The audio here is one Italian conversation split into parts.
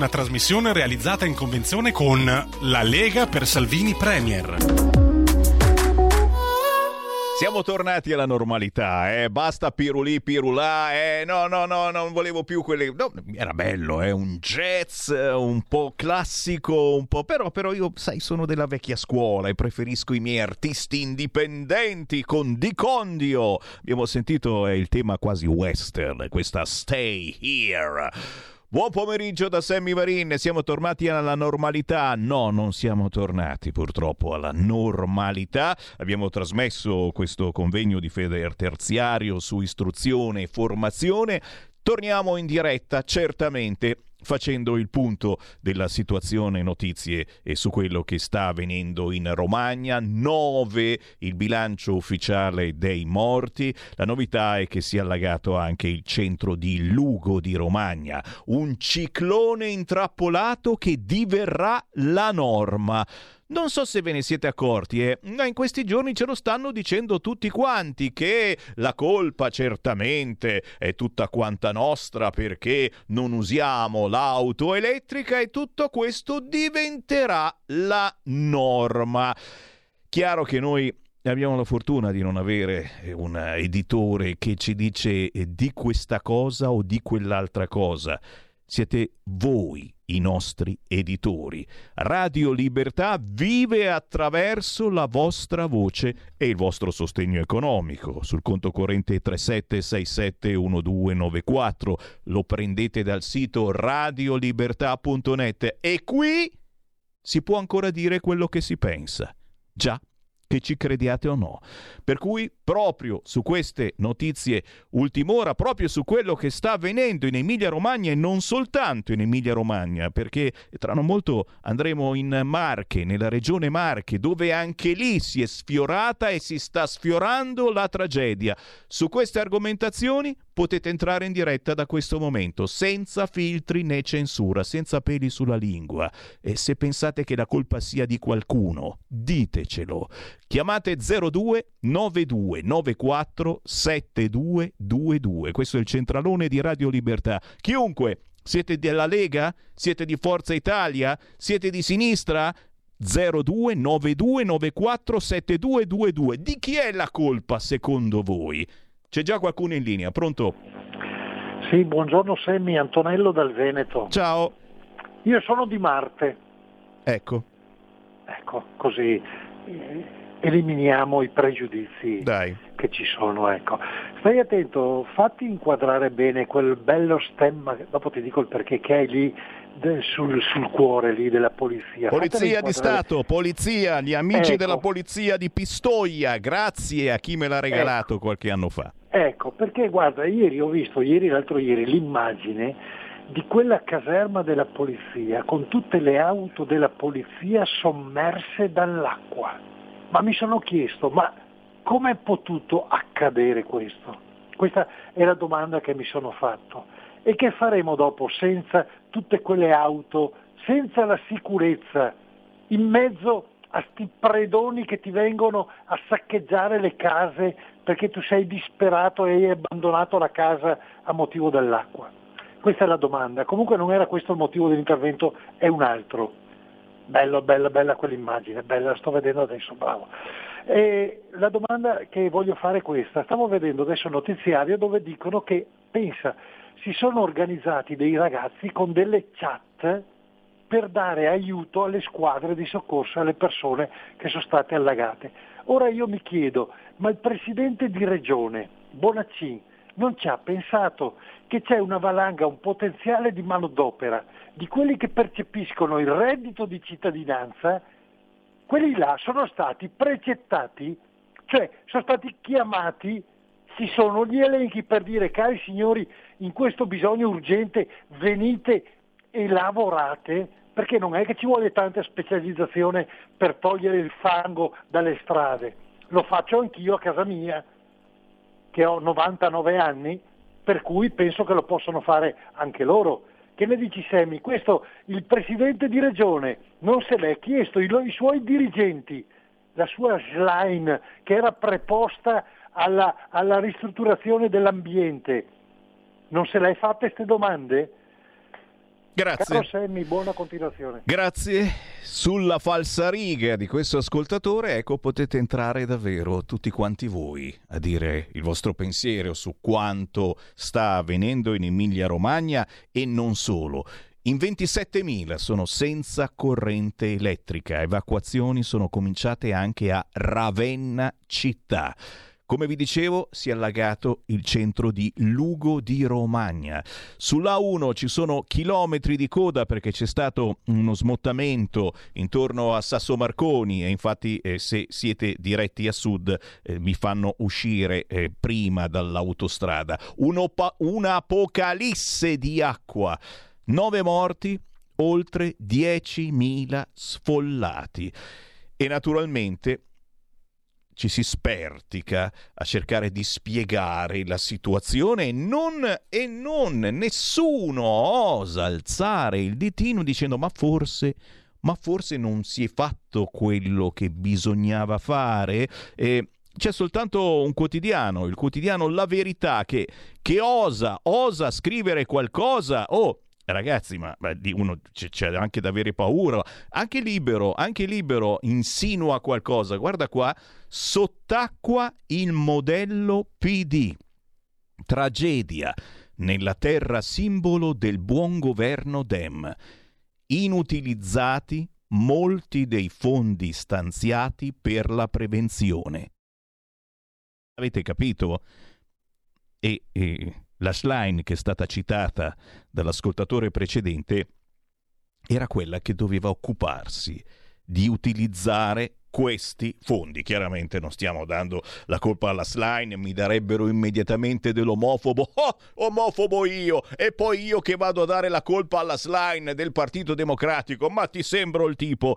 Una trasmissione realizzata in convenzione con La Lega per Salvini Premier. Siamo tornati alla normalità, eh? basta pirulì, pirulà, eh? no, no, no, non volevo più quelle... No, era bello, eh? un jazz un po' classico, un po'... Però, però io, sai, sono della vecchia scuola e preferisco i miei artisti indipendenti con Di Condio. Abbiamo sentito eh, il tema quasi western, questa Stay Here. Buon pomeriggio da Sammy Varin, siamo tornati alla normalità? No, non siamo tornati purtroppo alla normalità. Abbiamo trasmesso questo convegno di fede terziario su istruzione e formazione. Torniamo in diretta, certamente facendo il punto della situazione notizie e su quello che sta avvenendo in Romagna. 9 il bilancio ufficiale dei morti. La novità è che si è allagato anche il centro di Lugo di Romagna. Un ciclone intrappolato che diverrà la norma. Non so se ve ne siete accorti, eh, ma in questi giorni ce lo stanno dicendo tutti quanti che la colpa certamente è tutta quanta nostra perché non usiamo l'auto elettrica e tutto questo diventerà la norma. Chiaro che noi abbiamo la fortuna di non avere eh, un editore che ci dice eh, di questa cosa o di quell'altra cosa. Siete voi i nostri editori. Radio Libertà vive attraverso la vostra voce e il vostro sostegno economico. Sul conto corrente 37671294 lo prendete dal sito radiolibertà.net e qui si può ancora dire quello che si pensa. Già che ci crediate o no. Per cui proprio su queste notizie ultim'ora, proprio su quello che sta avvenendo in Emilia-Romagna e non soltanto in Emilia-Romagna, perché tra non molto andremo in Marche, nella regione Marche, dove anche lì si è sfiorata e si sta sfiorando la tragedia. Su queste argomentazioni potete entrare in diretta da questo momento, senza filtri né censura, senza peli sulla lingua. E se pensate che la colpa sia di qualcuno, ditecelo. Chiamate 02 92 94 7222. Questo è il centralone di Radio Libertà. Chiunque, siete della Lega? Siete di Forza Italia? Siete di sinistra? 02 92 94 7222. Di chi è la colpa secondo voi? C'è già qualcuno in linea, pronto? Sì, buongiorno Semmi, Antonello dal Veneto. Ciao. Io sono di Marte. Ecco. Ecco, così eliminiamo i pregiudizi Dai. che ci sono. Ecco. Stai attento, fatti inquadrare bene quel bello stemma, dopo ti dico il perché, che hai lì sul, sul, cuore lì della polizia. Polizia di Stato, polizia, gli amici ecco. della polizia di Pistoia, grazie a chi me l'ha regalato ecco. qualche anno fa. Ecco, perché guarda, ieri ho visto, ieri l'altro ieri, l'immagine di quella caserma della polizia con tutte le auto della polizia sommerse dall'acqua. Ma mi sono chiesto, ma come è potuto accadere questo? Questa è la domanda che mi sono fatto. E che faremo dopo senza tutte quelle auto, senza la sicurezza, in mezzo a sti predoni che ti vengono a saccheggiare le case perché tu sei disperato e hai abbandonato la casa a motivo dell'acqua? Questa è la domanda. Comunque non era questo il motivo dell'intervento, è un altro. Bello, bella, bella quell'immagine, bella, la sto vedendo adesso, bravo. E la domanda che voglio fare è questa. Stavo vedendo adesso un notiziario dove dicono che, pensa, si sono organizzati dei ragazzi con delle chat per dare aiuto alle squadre di soccorso alle persone che sono state allagate. Ora io mi chiedo, ma il presidente di regione, Bonaccin, non ci ha pensato che c'è una valanga, un potenziale di manodopera, di quelli che percepiscono il reddito di cittadinanza, quelli là sono stati precettati, cioè sono stati chiamati ci sono gli elenchi per dire cari signori in questo bisogno urgente venite e lavorate perché non è che ci vuole tanta specializzazione per togliere il fango dalle strade, lo faccio anch'io a casa mia che ho 99 anni per cui penso che lo possono fare anche loro. Che ne dici Semi? Questo il presidente di regione non se l'è chiesto, i, i suoi dirigenti, la sua slime che era preposta alla, alla ristrutturazione dell'ambiente. Non se l'hai fatte queste domande? Grazie. Sammy, buona continuazione. Grazie. Sulla falsariga di questo ascoltatore, ecco, potete entrare davvero tutti quanti voi a dire il vostro pensiero su quanto sta avvenendo in Emilia-Romagna e non solo. In 27.000 sono senza corrente elettrica. Evacuazioni sono cominciate anche a Ravenna città. Come vi dicevo, si è allagato il centro di Lugo di Romagna. Sulla 1 ci sono chilometri di coda perché c'è stato uno smottamento intorno a Sasso Marconi e infatti eh, se siete diretti a sud eh, vi fanno uscire eh, prima dall'autostrada. Un'apocalisse di acqua. Nove morti, oltre 10.000 sfollati. E naturalmente ci si spertica a cercare di spiegare la situazione e non, e non nessuno osa alzare il ditino dicendo ma forse ma forse non si è fatto quello che bisognava fare e c'è soltanto un quotidiano, il quotidiano La Verità, che, che osa, osa scrivere qualcosa. Oh, ragazzi, ma beh, uno c'è anche da avere paura. Anche libero, anche libero insinua qualcosa. Guarda qua, sott'acqua il modello PD. Tragedia nella terra simbolo del buon governo Dem. Inutilizzati molti dei fondi stanziati per la prevenzione. Avete capito? E, e la slide che è stata citata dall'ascoltatore precedente era quella che doveva occuparsi di utilizzare questi fondi. Chiaramente non stiamo dando la colpa alla slime, mi darebbero immediatamente dell'omofobo. Oh, omofobo io! E poi io che vado a dare la colpa alla slime del Partito Democratico. Ma ti sembro il tipo.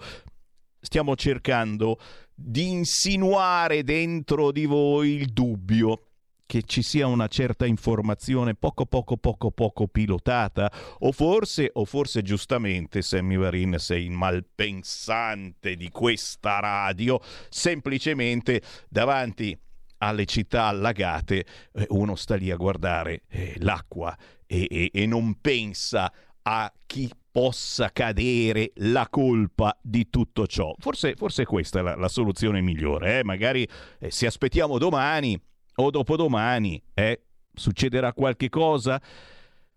Stiamo cercando di insinuare dentro di voi il dubbio che ci sia una certa informazione poco poco poco poco pilotata o forse o forse giustamente Sammy Varin sei il malpensante di questa radio semplicemente davanti alle città allagate eh, uno sta lì a guardare eh, l'acqua e, e, e non pensa a chi possa cadere la colpa di tutto ciò. Forse, forse questa è la, la soluzione migliore. Eh? Magari eh, se aspettiamo domani o dopodomani, eh? Succederà qualche cosa?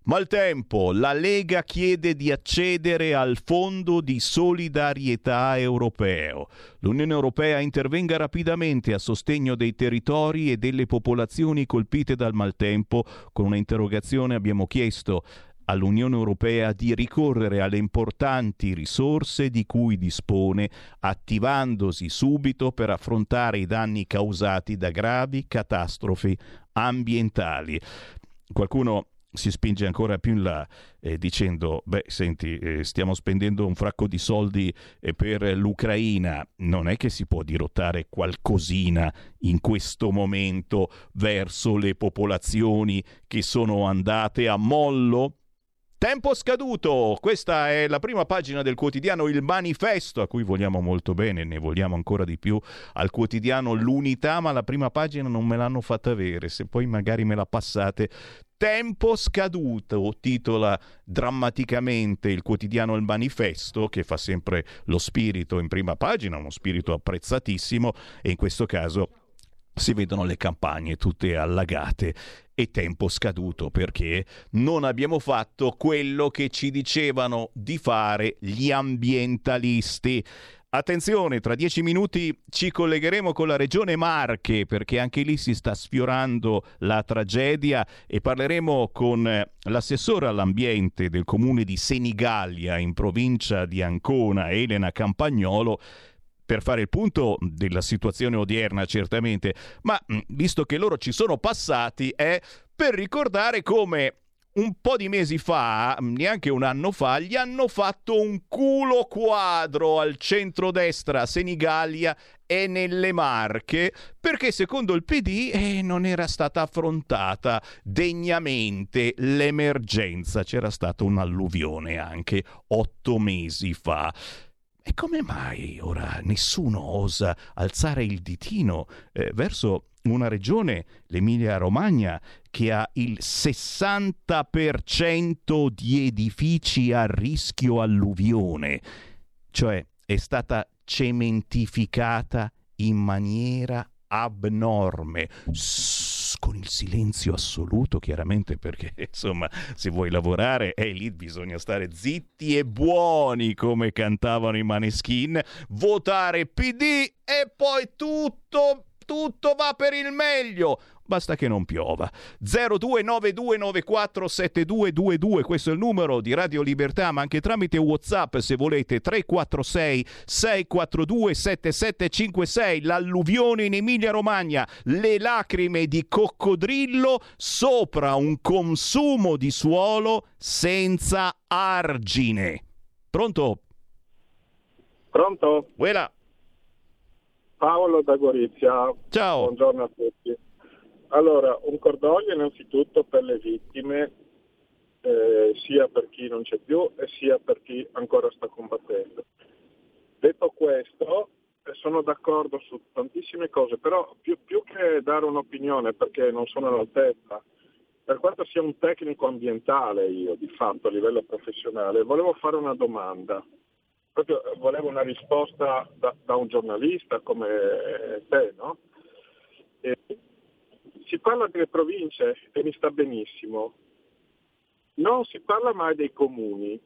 Maltempo, la Lega chiede di accedere al Fondo di solidarietà europeo. L'Unione Europea intervenga rapidamente a sostegno dei territori e delle popolazioni colpite dal maltempo. Con un'interrogazione abbiamo chiesto all'Unione Europea di ricorrere alle importanti risorse di cui dispone, attivandosi subito per affrontare i danni causati da gravi catastrofi ambientali. Qualcuno si spinge ancora più in là eh, dicendo beh senti eh, stiamo spendendo un fracco di soldi eh, per l'Ucraina non è che si può dirottare qualcosina in questo momento verso le popolazioni che sono andate a mollo Tempo scaduto, questa è la prima pagina del quotidiano Il Manifesto, a cui vogliamo molto bene, ne vogliamo ancora di più al quotidiano L'Unità, ma la prima pagina non me l'hanno fatta avere, se poi magari me la passate. Tempo scaduto, titola drammaticamente il quotidiano Il Manifesto, che fa sempre lo spirito in prima pagina, uno spirito apprezzatissimo, e in questo caso si vedono le campagne tutte allagate e tempo scaduto perché non abbiamo fatto quello che ci dicevano di fare gli ambientalisti. Attenzione, tra dieci minuti ci collegheremo con la regione Marche perché anche lì si sta sfiorando la tragedia e parleremo con l'assessore all'ambiente del comune di Senigallia in provincia di Ancona, Elena Campagnolo, per fare il punto della situazione odierna certamente, ma visto che loro ci sono passati è per ricordare come un po' di mesi fa, neanche un anno fa, gli hanno fatto un culo quadro al centrodestra Senigallia e nelle Marche perché secondo il PD eh, non era stata affrontata degnamente l'emergenza. C'era stata un'alluvione anche otto mesi fa. E come mai ora nessuno osa alzare il ditino eh, verso una regione, l'Emilia-Romagna, che ha il 60% di edifici a rischio alluvione, cioè è stata cementificata in maniera abnorme. S- con il silenzio assoluto, chiaramente, perché insomma, se vuoi lavorare, eh, lì bisogna stare zitti e buoni, come cantavano i Maneskin, votare PD e poi tutto tutto va per il meglio basta che non piova. 0292947222, questo è il numero di Radio Libertà, ma anche tramite WhatsApp se volete 346 642 7756, l'alluvione in Emilia Romagna, le lacrime di coccodrillo sopra un consumo di suolo senza argine. Pronto? Pronto? Quella. Paolo da Gorizia. Ciao. Buongiorno a tutti. Allora, un cordoglio innanzitutto per le vittime, eh, sia per chi non c'è più e sia per chi ancora sta combattendo. Detto questo, eh, sono d'accordo su tantissime cose, però più, più, che dare un'opinione, perché non sono all'altezza, per quanto sia un tecnico ambientale io di fatto a livello professionale, volevo fare una domanda. Proprio volevo una risposta da, da un giornalista come te, no? E si parla delle province e mi sta benissimo, non si parla mai dei comuni.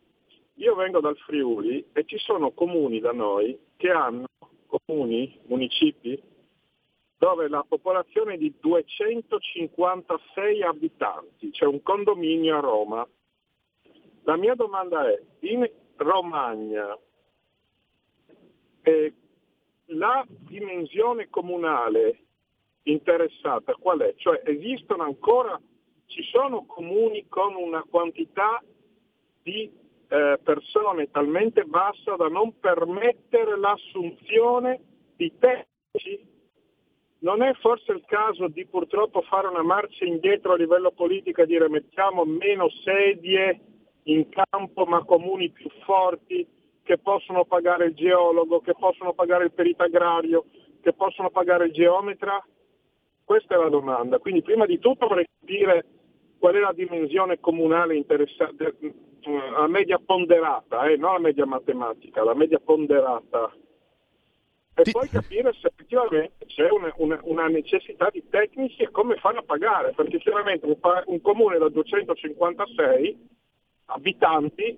Io vengo dal Friuli e ci sono comuni da noi che hanno, comuni, municipi, dove la popolazione è di 256 abitanti, c'è un condominio a Roma. La mia domanda è, in Romagna eh, la dimensione comunale interessata qual è? Cioè esistono ancora, ci sono comuni con una quantità di eh, persone talmente bassa da non permettere l'assunzione di tecnici? Non è forse il caso di purtroppo fare una marcia indietro a livello politico e dire mettiamo meno sedie in campo ma comuni più forti che possono pagare il geologo, che possono pagare il perito agrario, che possono pagare il geometra? Questa è la domanda. Quindi prima di tutto vorrei capire qual è la dimensione comunale interessante, la media ponderata, eh, non la media matematica, la media ponderata. E Ti... poi capire se effettivamente c'è una, una, una, necessità di tecnici e come fanno a pagare, perché chiaramente un, un comune da 256 abitanti,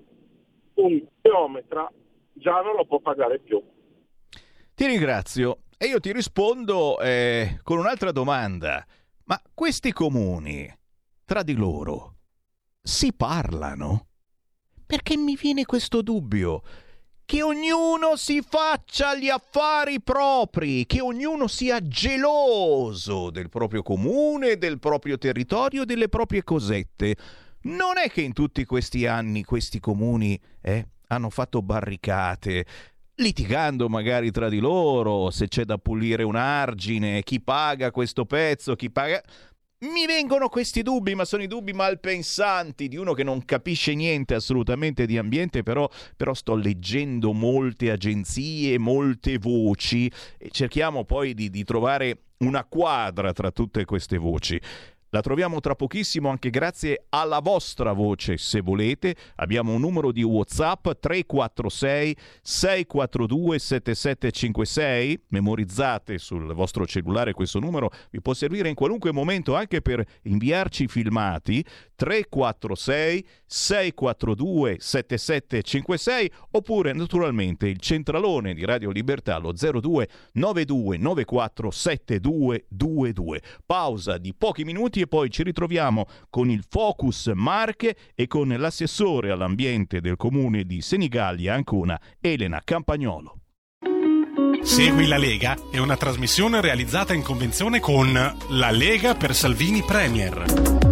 un geometra già non lo può pagare più. Ti ringrazio. E io ti rispondo eh, con un'altra domanda. Ma questi comuni, tra di loro, si parlano? Perché mi viene questo dubbio che ognuno si faccia gli affari propri, che ognuno sia geloso del proprio comune, del proprio territorio, delle proprie cosette. Non è che in tutti questi anni questi comuni eh, hanno fatto barricate, litigando magari tra di loro, se c'è da pulire un argine, chi paga questo pezzo, chi paga... Mi vengono questi dubbi, ma sono i dubbi malpensanti di uno che non capisce niente assolutamente di ambiente, però, però sto leggendo molte agenzie, molte voci e cerchiamo poi di, di trovare una quadra tra tutte queste voci. La troviamo tra pochissimo anche grazie alla vostra voce, se volete. Abbiamo un numero di WhatsApp 346 642 7756. Memorizzate sul vostro cellulare questo numero, vi può servire in qualunque momento anche per inviarci filmati 346 642 7756 oppure naturalmente il centralone di Radio Libertà lo 02 92 94 7222. Pausa di pochi minuti e poi ci ritroviamo con il Focus Marche e con l'assessore all'ambiente del comune di Senigallia Ancona, Elena Campagnolo. Segui la Lega è una trasmissione realizzata in convenzione con La Lega per Salvini Premier.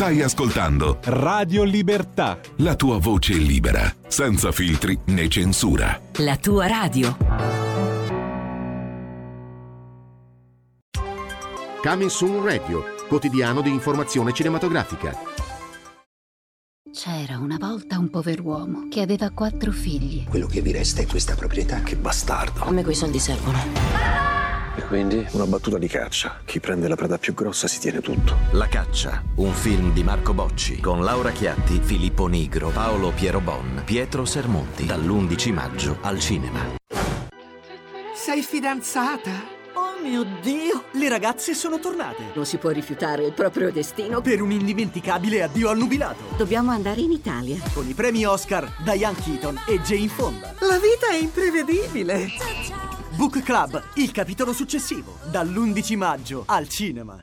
Stai ascoltando Radio Libertà. La tua voce libera, senza filtri né censura. La tua radio. Coming Soon Radio, quotidiano di informazione cinematografica. C'era una volta un pover'uomo che aveva quattro figli. Quello che vi resta è questa proprietà. Che bastardo. A me quei soldi servono. E quindi una battuta di caccia. Chi prende la preda più grossa si tiene tutto. La caccia, un film di Marco Bocci con Laura Chiatti, Filippo Nigro, Paolo Piero Bon, Pietro Sermonti, dall'11 maggio al cinema. Sei fidanzata? Oh mio Dio! Le ragazze sono tornate! Non si può rifiutare il proprio destino per un indimenticabile addio al nubilato. Dobbiamo andare in Italia. Con i premi Oscar, Diane Keaton e Jane Fonda. La vita è imprevedibile! Book Club, il capitolo successivo, dall'11 maggio al cinema.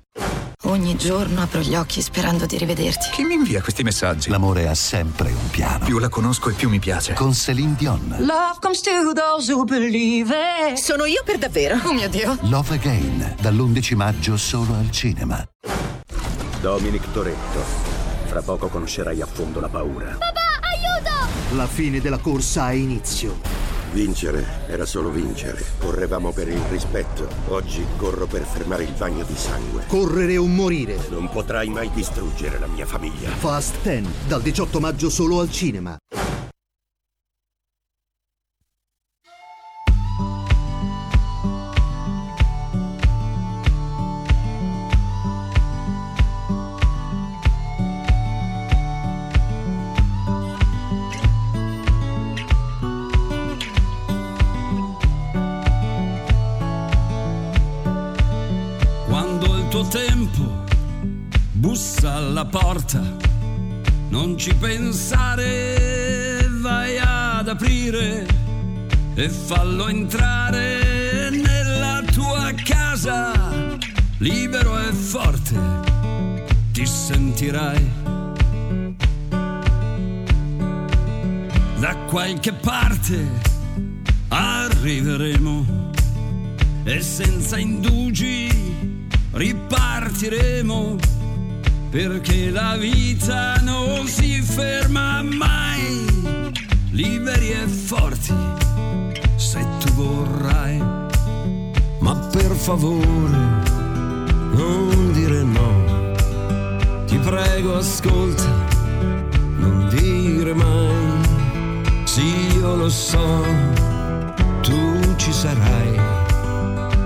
Ogni giorno apro gli occhi sperando di rivederti. Chi mi invia questi messaggi? L'amore ha sempre un piano. Più la conosco e più mi piace. Con Celine Dion. Love comes to those who believe it. Sono io per davvero? Oh mio Dio. Love Again, dall'11 maggio solo al cinema. Dominic Toretto. Fra poco conoscerai a fondo la paura. Papà, aiuto! La fine della corsa ha inizio. Vincere era solo vincere. Correvamo per il rispetto. Oggi corro per fermare il bagno di sangue. Correre o morire. Non potrai mai distruggere la mia famiglia. Fast 10, dal 18 maggio solo al cinema. Tuo tempo bussa alla porta, non ci pensare, vai ad aprire e fallo entrare nella tua casa, libero e forte, ti sentirai. Da qualche parte arriveremo e senza indugi ripartiremo perché la vita non si ferma mai. Liberi e forti se tu vorrai. Ma per favore non dire no. Ti prego ascolta non dire mai. Sì io lo so tu ci sarai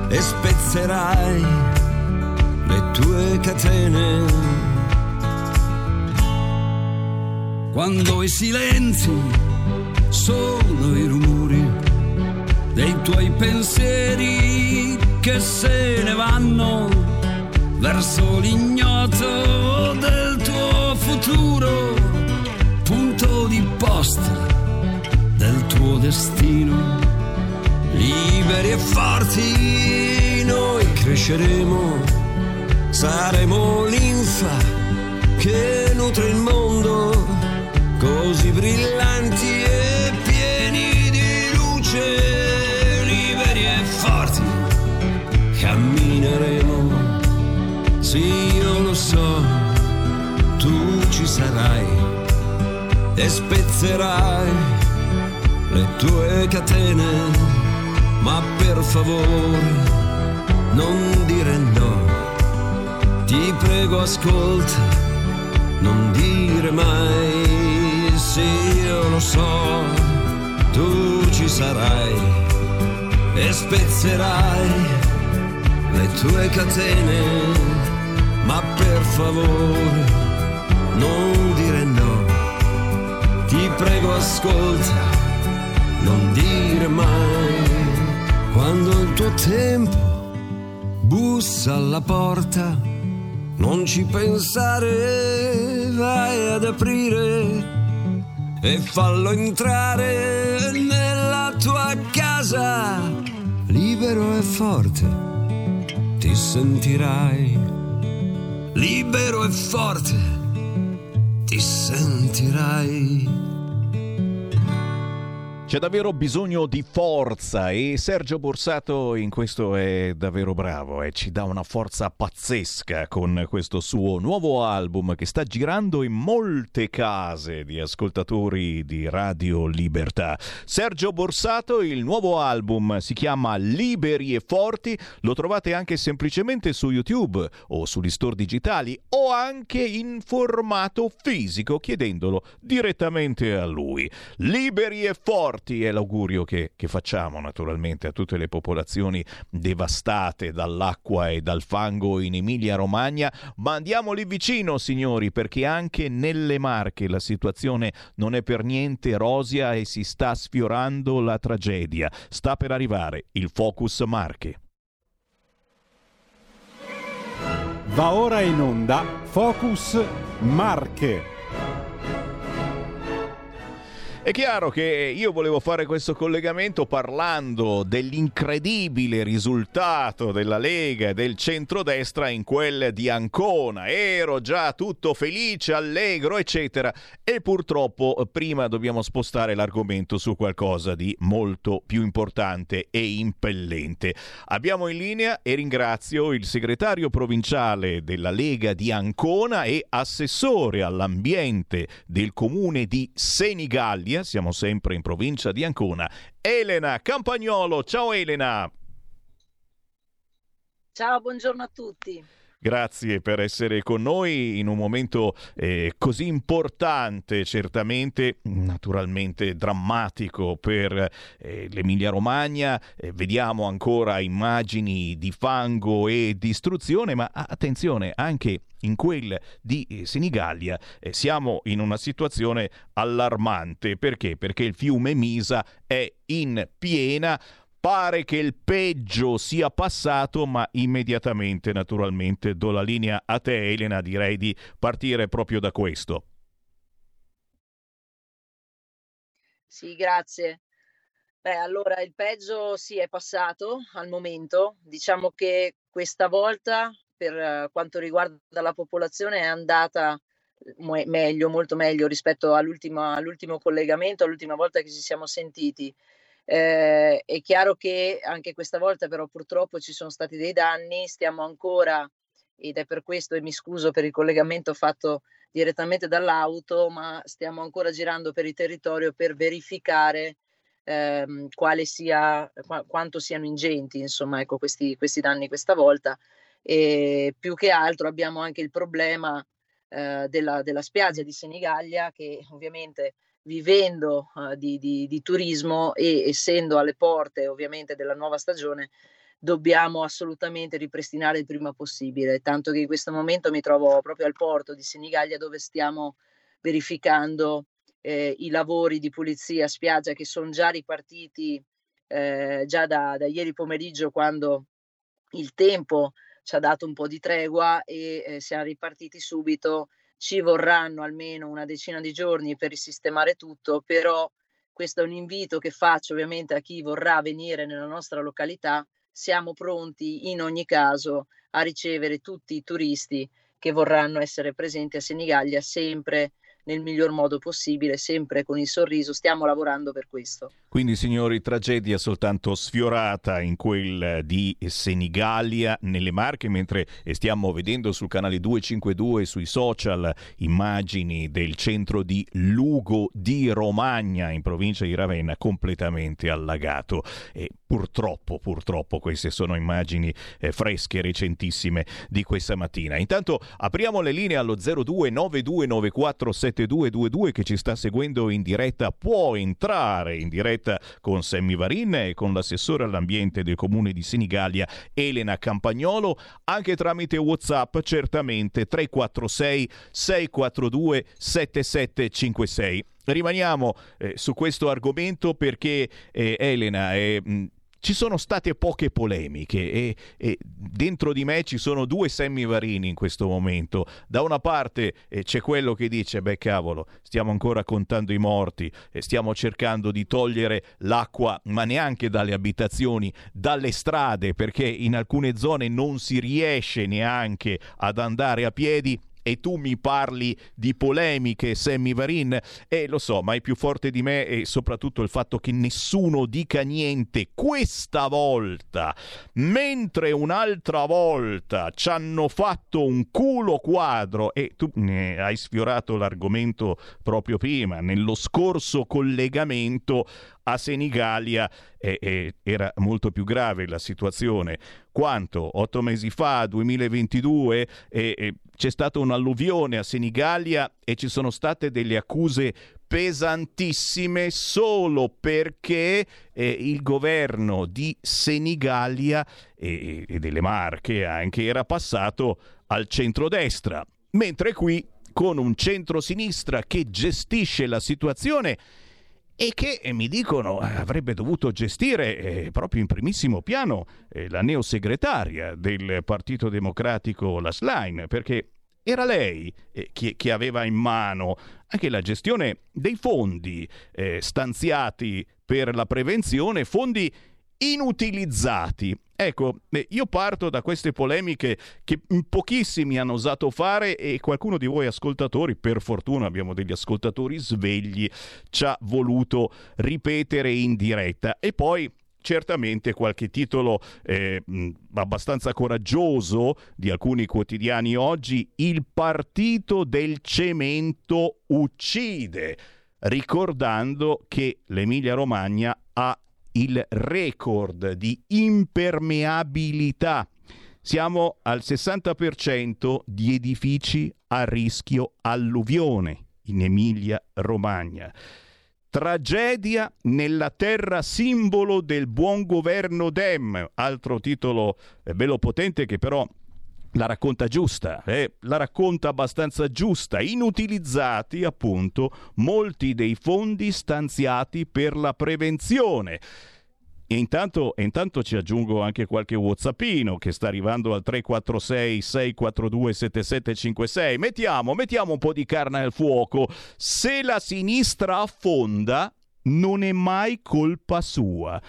e spezzerai le tue catene. Quando i silenzi sono i rumori dei tuoi pensieri che se ne vanno verso l'ignoto del tuo futuro, punto di posta del tuo destino liberi e forti noi cresceremo, saremo l'infa che nutre il mondo, così brillanti e pieni di luce, liberi e forti, cammineremo, sì io lo so, tu ci sarai e spezzerai le tue catene ma per favore non dire no. Ti prego ascolta, non dire mai sì io lo so, tu ci sarai e spezzerai le tue catene, ma per favore non dire no. Ti prego ascolta, non dire mai quando il tuo tempo bussa alla porta, non ci pensare, vai ad aprire e fallo entrare nella tua casa, libero e forte, ti sentirai, libero e forte, ti sentirai. C'è davvero bisogno di forza e Sergio Borsato in questo è davvero bravo e ci dà una forza pazzesca con questo suo nuovo album che sta girando in molte case di ascoltatori di Radio Libertà. Sergio Borsato, il nuovo album si chiama Liberi e Forti, lo trovate anche semplicemente su YouTube o sugli store digitali o anche in formato fisico chiedendolo direttamente a lui. Liberi e Forti è l'augurio che, che, facciamo naturalmente a tutte le popolazioni devastate dall'acqua e dal fango in Emilia Romagna, ma andiamo lì vicino signori perché anche nelle Marche la situazione non è per niente rosia e si sta sfiorando la tragedia. Sta per arrivare il Focus Marche. Va ora in onda Focus Marche. È chiaro che io volevo fare questo collegamento parlando dell'incredibile risultato della Lega e del centrodestra in quel di Ancona. Ero già tutto felice, allegro, eccetera. E purtroppo prima dobbiamo spostare l'argomento su qualcosa di molto più importante e impellente. Abbiamo in linea e ringrazio il segretario provinciale della Lega di Ancona e assessore all'ambiente del comune di Senigallia Italia, siamo sempre in provincia di Ancona. Elena Campagnolo, ciao Elena. Ciao, buongiorno a tutti. Grazie per essere con noi in un momento eh, così importante, certamente naturalmente drammatico per eh, l'Emilia Romagna. Eh, vediamo ancora immagini di fango e distruzione, ma attenzione anche in quel di eh, Senigallia eh, siamo in una situazione allarmante. Perché? Perché il fiume Misa è in piena Pare che il peggio sia passato, ma immediatamente, naturalmente, do la linea a te, Elena. Direi di partire proprio da questo. Sì, grazie. Beh, allora il peggio sì è passato al momento. Diciamo che questa volta, per quanto riguarda la popolazione, è andata meglio, molto meglio rispetto all'ultimo collegamento, all'ultima volta che ci siamo sentiti. Eh, è chiaro che anche questa volta però purtroppo ci sono stati dei danni, stiamo ancora, ed è per questo e mi scuso per il collegamento fatto direttamente dall'auto, ma stiamo ancora girando per il territorio per verificare ehm, quale sia, qu- quanto siano ingenti insomma, ecco, questi, questi danni questa volta. E più che altro abbiamo anche il problema eh, della, della spiaggia di Senigallia che ovviamente vivendo uh, di, di, di, turismo e essendo alle porte ovviamente della nuova stagione, dobbiamo assolutamente ripristinare il prima possibile, tanto che in questo momento mi trovo proprio al porto di Senigallia dove stiamo verificando eh, i lavori di pulizia spiaggia che sono già ripartiti eh, già da, da, ieri pomeriggio quando il tempo ci ha dato un po' di tregua e eh, siamo ripartiti subito ci vorranno almeno una decina di giorni per risistemare tutto, però questo è un invito che faccio ovviamente a chi vorrà venire nella nostra località. Siamo pronti in ogni caso a ricevere tutti i turisti che vorranno essere presenti a Senigallia sempre nel miglior modo possibile, sempre con il sorriso. Stiamo lavorando per questo. Quindi, signori, tragedia soltanto sfiorata in quel di Senigallia, nelle Marche, mentre stiamo vedendo sul canale 252 sui social immagini del centro di Lugo di Romagna, in provincia di Ravenna, completamente allagato. E purtroppo, purtroppo, queste sono immagini eh, fresche, recentissime di questa mattina. Intanto apriamo le linee allo 0292947222 che ci sta seguendo in diretta. Può entrare in diretta diretta con Sammy Varin e con l'assessore all'ambiente del comune di Senigallia Elena Campagnolo, anche tramite WhatsApp certamente 346 642 7756. Rimaniamo eh, su questo argomento perché eh, Elena è... Mh, ci sono state poche polemiche e, e, dentro di me ci sono due semivarini in questo momento. Da una parte eh, c'è quello che dice, beh cavolo, stiamo ancora contando i morti, eh, stiamo cercando di togliere l'acqua, ma neanche dalle abitazioni, dalle strade, perché in alcune zone non si riesce neanche ad andare a piedi e tu mi parli di polemiche, Sammy Varin, e lo so, ma è più forte di me e soprattutto il fatto che nessuno dica niente questa volta, mentre un'altra volta ci hanno fatto un culo quadro e tu ne hai sfiorato l'argomento proprio prima, nello scorso collegamento a Senigallia eh, eh, era molto più grave la situazione. Quanto? Otto mesi fa, 2022, eh, c'è stata un'alluvione a Senigallia e ci sono state delle accuse pesantissime solo perché eh, il governo di Senigallia e, e delle Marche anche era passato al centrodestra, mentre qui con un centro-sinistra che gestisce la situazione e che eh, mi dicono avrebbe dovuto gestire eh, proprio in primissimo piano eh, la neosegretaria del Partito Democratico Lasline, perché era lei eh, che, che, aveva in mano anche la gestione dei fondi eh, stanziati per la prevenzione, fondi inutilizzati. Ecco, eh, io parto da queste polemiche che pochissimi hanno osato fare e qualcuno di voi ascoltatori, per fortuna abbiamo degli ascoltatori svegli, ci ha voluto ripetere in diretta. E poi certamente qualche titolo eh, abbastanza coraggioso di alcuni quotidiani oggi, il partito del cemento uccide, ricordando che l'Emilia Romagna il record di impermeabilità. Siamo al 60% di edifici a rischio alluvione in Emilia Romagna. Tragedia nella terra simbolo del buon governo Dem, altro titolo eh, bello potente che però la racconta giusta, eh? la racconta abbastanza giusta, inutilizzati appunto molti dei fondi stanziati per la prevenzione. E intanto, intanto, ci aggiungo anche qualche whatsappino che sta arrivando al 346 642 7756. Mettiamo, mettiamo un po' di carne al fuoco. Se la sinistra affonda, non è mai colpa sua.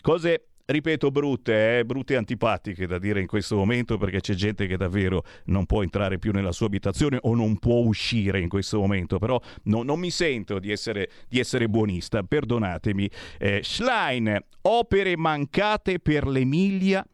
Cose ripeto, brutte, eh, brutte e antipatiche da dire in questo momento perché c'è gente che davvero non può entrare più nella sua abitazione o non può uscire in questo momento, però no, non mi sento di essere, di essere buonista, perdonatemi. Eh, Schlein, opere mancate per l'Emilia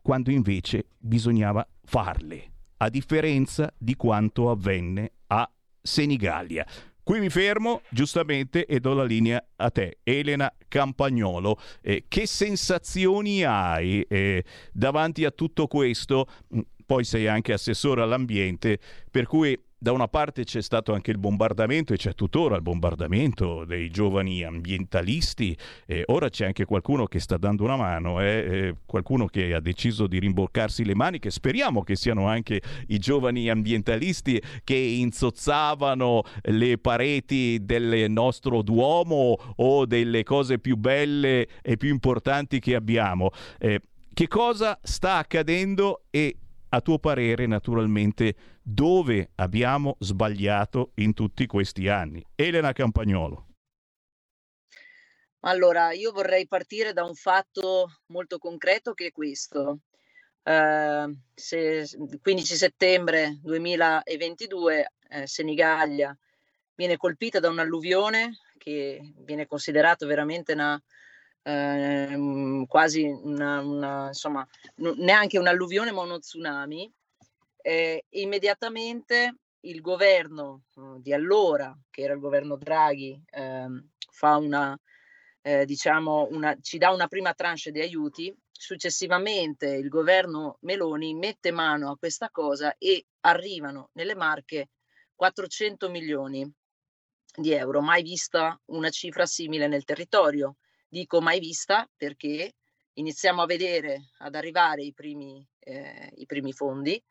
quando invece bisognava farle, a differenza di quanto avvenne a Senigallia. Qui mi fermo giustamente e do la linea a te, Elena Campagnolo. Eh, che sensazioni hai eh, davanti a tutto questo? Mm, poi sei anche assessore all'ambiente, per cui da una parte c'è stato anche il bombardamento e c'è tuttora il bombardamento dei giovani ambientalisti, e ora c'è anche qualcuno che sta dando una mano, eh? eh qualcuno che ha deciso di rimboccarsi le maniche, speriamo che siano anche i giovani ambientalisti che insozzavano le pareti del nostro Duomo o delle cose più belle e più importanti che abbiamo. Eh, che cosa sta accadendo e a tuo parere naturalmente dove abbiamo sbagliato in tutti questi anni. Elena Campagnolo. Allora, io vorrei partire da un fatto molto concreto che è questo. Uh, se, 15 settembre 2022 eh, Senigallia viene colpita da un'alluvione che viene considerato veramente una, eh, quasi una, una, insomma, n- neanche un'alluvione ma uno tsunami eh, immediatamente il governo eh, di allora, che era il governo Draghi, eh, fa una, eh, diciamo una, ci dà una prima tranche di aiuti, successivamente il governo Meloni mette mano a questa cosa e arrivano nelle Marche 400 milioni di euro, mai vista una cifra simile nel territorio. Dico mai vista perché iniziamo a vedere, ad arrivare i primi, eh, i primi fondi,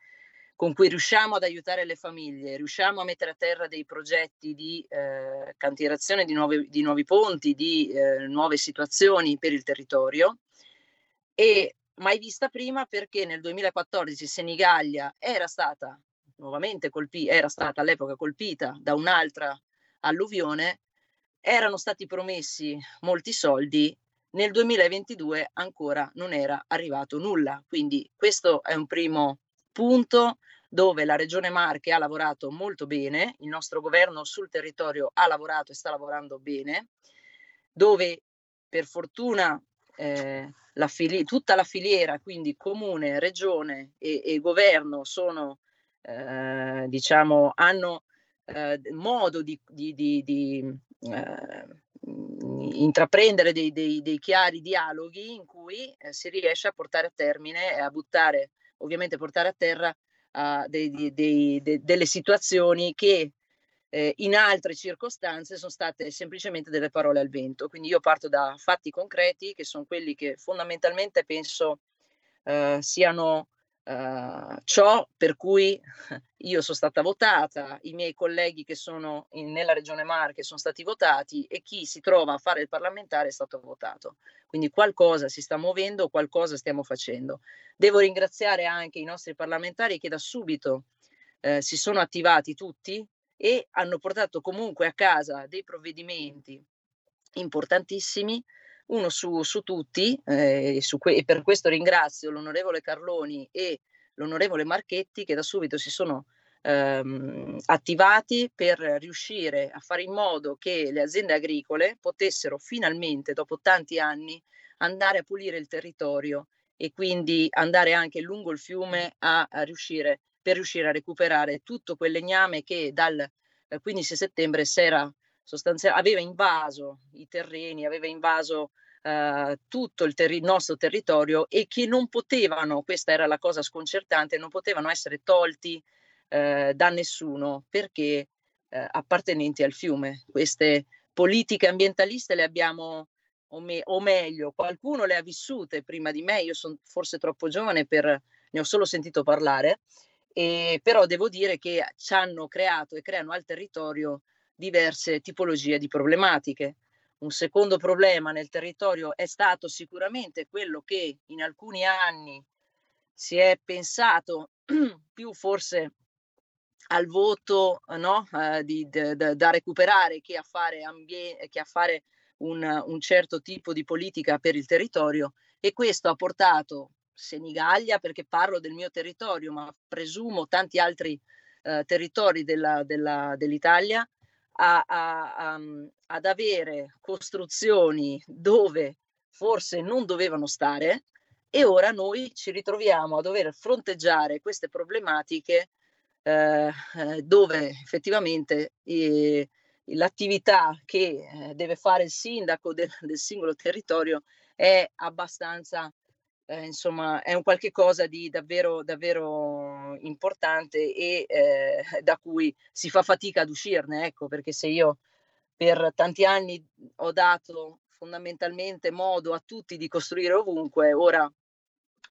con cui riusciamo ad aiutare le famiglie, riusciamo a mettere a terra dei progetti di eh, cantierazione di nuovi, di nuovi ponti, di eh, nuove situazioni per il territorio. E mai vista prima perché nel 2014 Senigallia era stata nuovamente colpita, era stata all'epoca colpita da un'altra alluvione, erano stati promessi molti soldi, nel 2022 ancora non era arrivato nulla, quindi questo è un primo punto dove la Regione Marche ha lavorato molto bene, il nostro governo sul territorio ha lavorato e sta lavorando bene, dove per fortuna eh, la fili- tutta la filiera, quindi comune, regione e, e governo, sono, eh, diciamo, hanno eh, modo di, di, di, eh, intraprendere dei, dei, dei, chiari dialoghi in cui eh, si riesce a portare a termine e a buttare ovviamente portare a terra uh, dei, de, delle situazioni che eh, in altre circostanze sono state semplicemente delle parole al vento. Quindi io parto da fatti concreti che sono quelli che fondamentalmente penso uh, siano Uh, ciò per cui io sono stata votata, i miei colleghi che sono in, nella regione Marche sono stati votati e chi si trova a fare il parlamentare è stato votato. Quindi qualcosa si sta muovendo, qualcosa stiamo facendo. Devo ringraziare anche i nostri parlamentari che da subito eh, si sono attivati tutti e hanno portato comunque a casa dei provvedimenti importantissimi, uno su, su tutti, eh, su que- e per questo ringrazio l'onorevole Carloni e l'onorevole Marchetti che da subito si sono ehm, attivati per riuscire a fare in modo che le aziende agricole potessero finalmente, dopo tanti anni, andare a pulire il territorio e quindi andare anche lungo il fiume a, a riuscire, per riuscire a recuperare tutto quel legname che dal 15 eh, settembre aveva invaso i terreni, aveva invaso Uh, tutto il, ter- il, nostro territorio e che non potevano, questa era la cosa sconcertante, non potevano essere tolti uh, da nessuno perché uh, appartenenti al fiume. Queste politiche ambientaliste le abbiamo o, me- o, meglio, qualcuno le ha vissute prima di me, io sono forse troppo giovane per, ne ho solo sentito parlare, e, però devo dire che ci hanno creato e creano al territorio diverse tipologie di problematiche. Un secondo problema nel territorio è stato sicuramente quello che in alcuni anni si è pensato più forse al voto no? uh, di, de, de, da recuperare che a fare, ambie- che a fare un, un certo tipo di politica per il territorio e questo ha portato Senigallia, perché parlo del mio territorio, ma presumo tanti altri eh, territori della, della, dell'Italia, a, a, a, ad avere costruzioni dove forse non dovevano stare e ora noi ci ritroviamo a dover fronteggiare queste problematiche eh, eh dove effettivamente eh, l'attività che eh, deve fare il sindaco del, del singolo territorio è abbastanza, eh, insomma, è un qualche cosa di davvero, davvero importante e eh, da cui si fa fatica ad uscirne, ecco, perché se io per tanti anni ho dato fondamentalmente modo a tutti di costruire ovunque, ora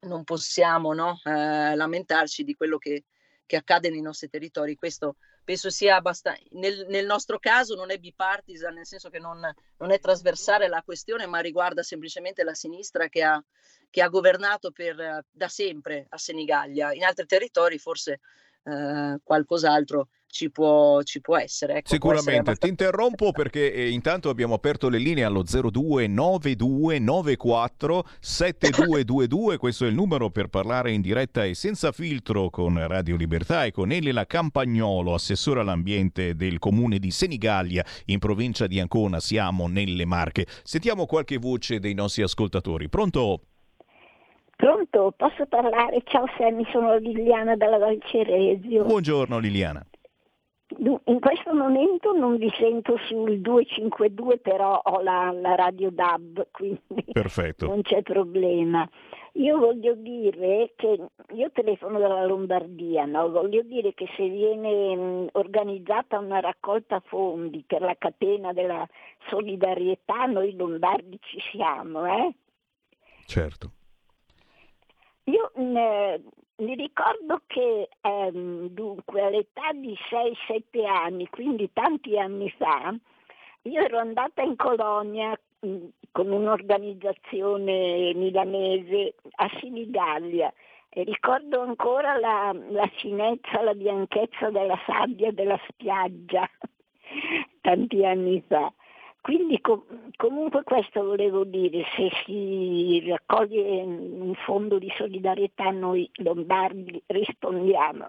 non possiamo no, eh, lamentarci di quello che, che accade nei nostri territori. Questo penso sia abbastanza, nel, nel, nostro caso non è bipartisan, nel senso che non, non, è trasversale la questione, ma riguarda semplicemente la sinistra che ha, che ha governato per, da sempre a Senigallia. In altri territori forse eh, qualcos'altro ci può, ci può essere. Ecco, Sicuramente, essere ti interrompo perché eh, intanto abbiamo aperto le linee allo 029294 7222, questo è il numero per parlare in diretta e senza filtro con Radio Libertà e con Elena Campagnolo, assessore all'ambiente del comune di Senigallia in provincia di Ancona, siamo nelle Marche. Sentiamo qualche voce dei nostri ascoltatori. Pronto? Pronto, posso parlare? Ciao Sammy, sono Liliana dalla Val Ceresio. Buongiorno Liliana. In questo momento non vi sento sul 252, però ho la, la radio DAB, quindi Perfetto. non c'è problema. Io voglio dire che io telefono dalla Lombardia, no? voglio dire che se viene mh, organizzata una raccolta fondi per la catena della solidarietà, noi lombardi ci siamo, eh? Certo. Io mh, mi ricordo che ehm, dunque all'età di 6-7 anni, quindi tanti anni fa, io ero andata in colonia mh, con un'organizzazione milanese a Sinigallia e ricordo ancora la, la finezza, la bianchezza della sabbia della spiaggia tanti anni fa. Quindi com- comunque questo volevo dire, se si raccoglie un fondo di solidarietà noi lombardi rispondiamo.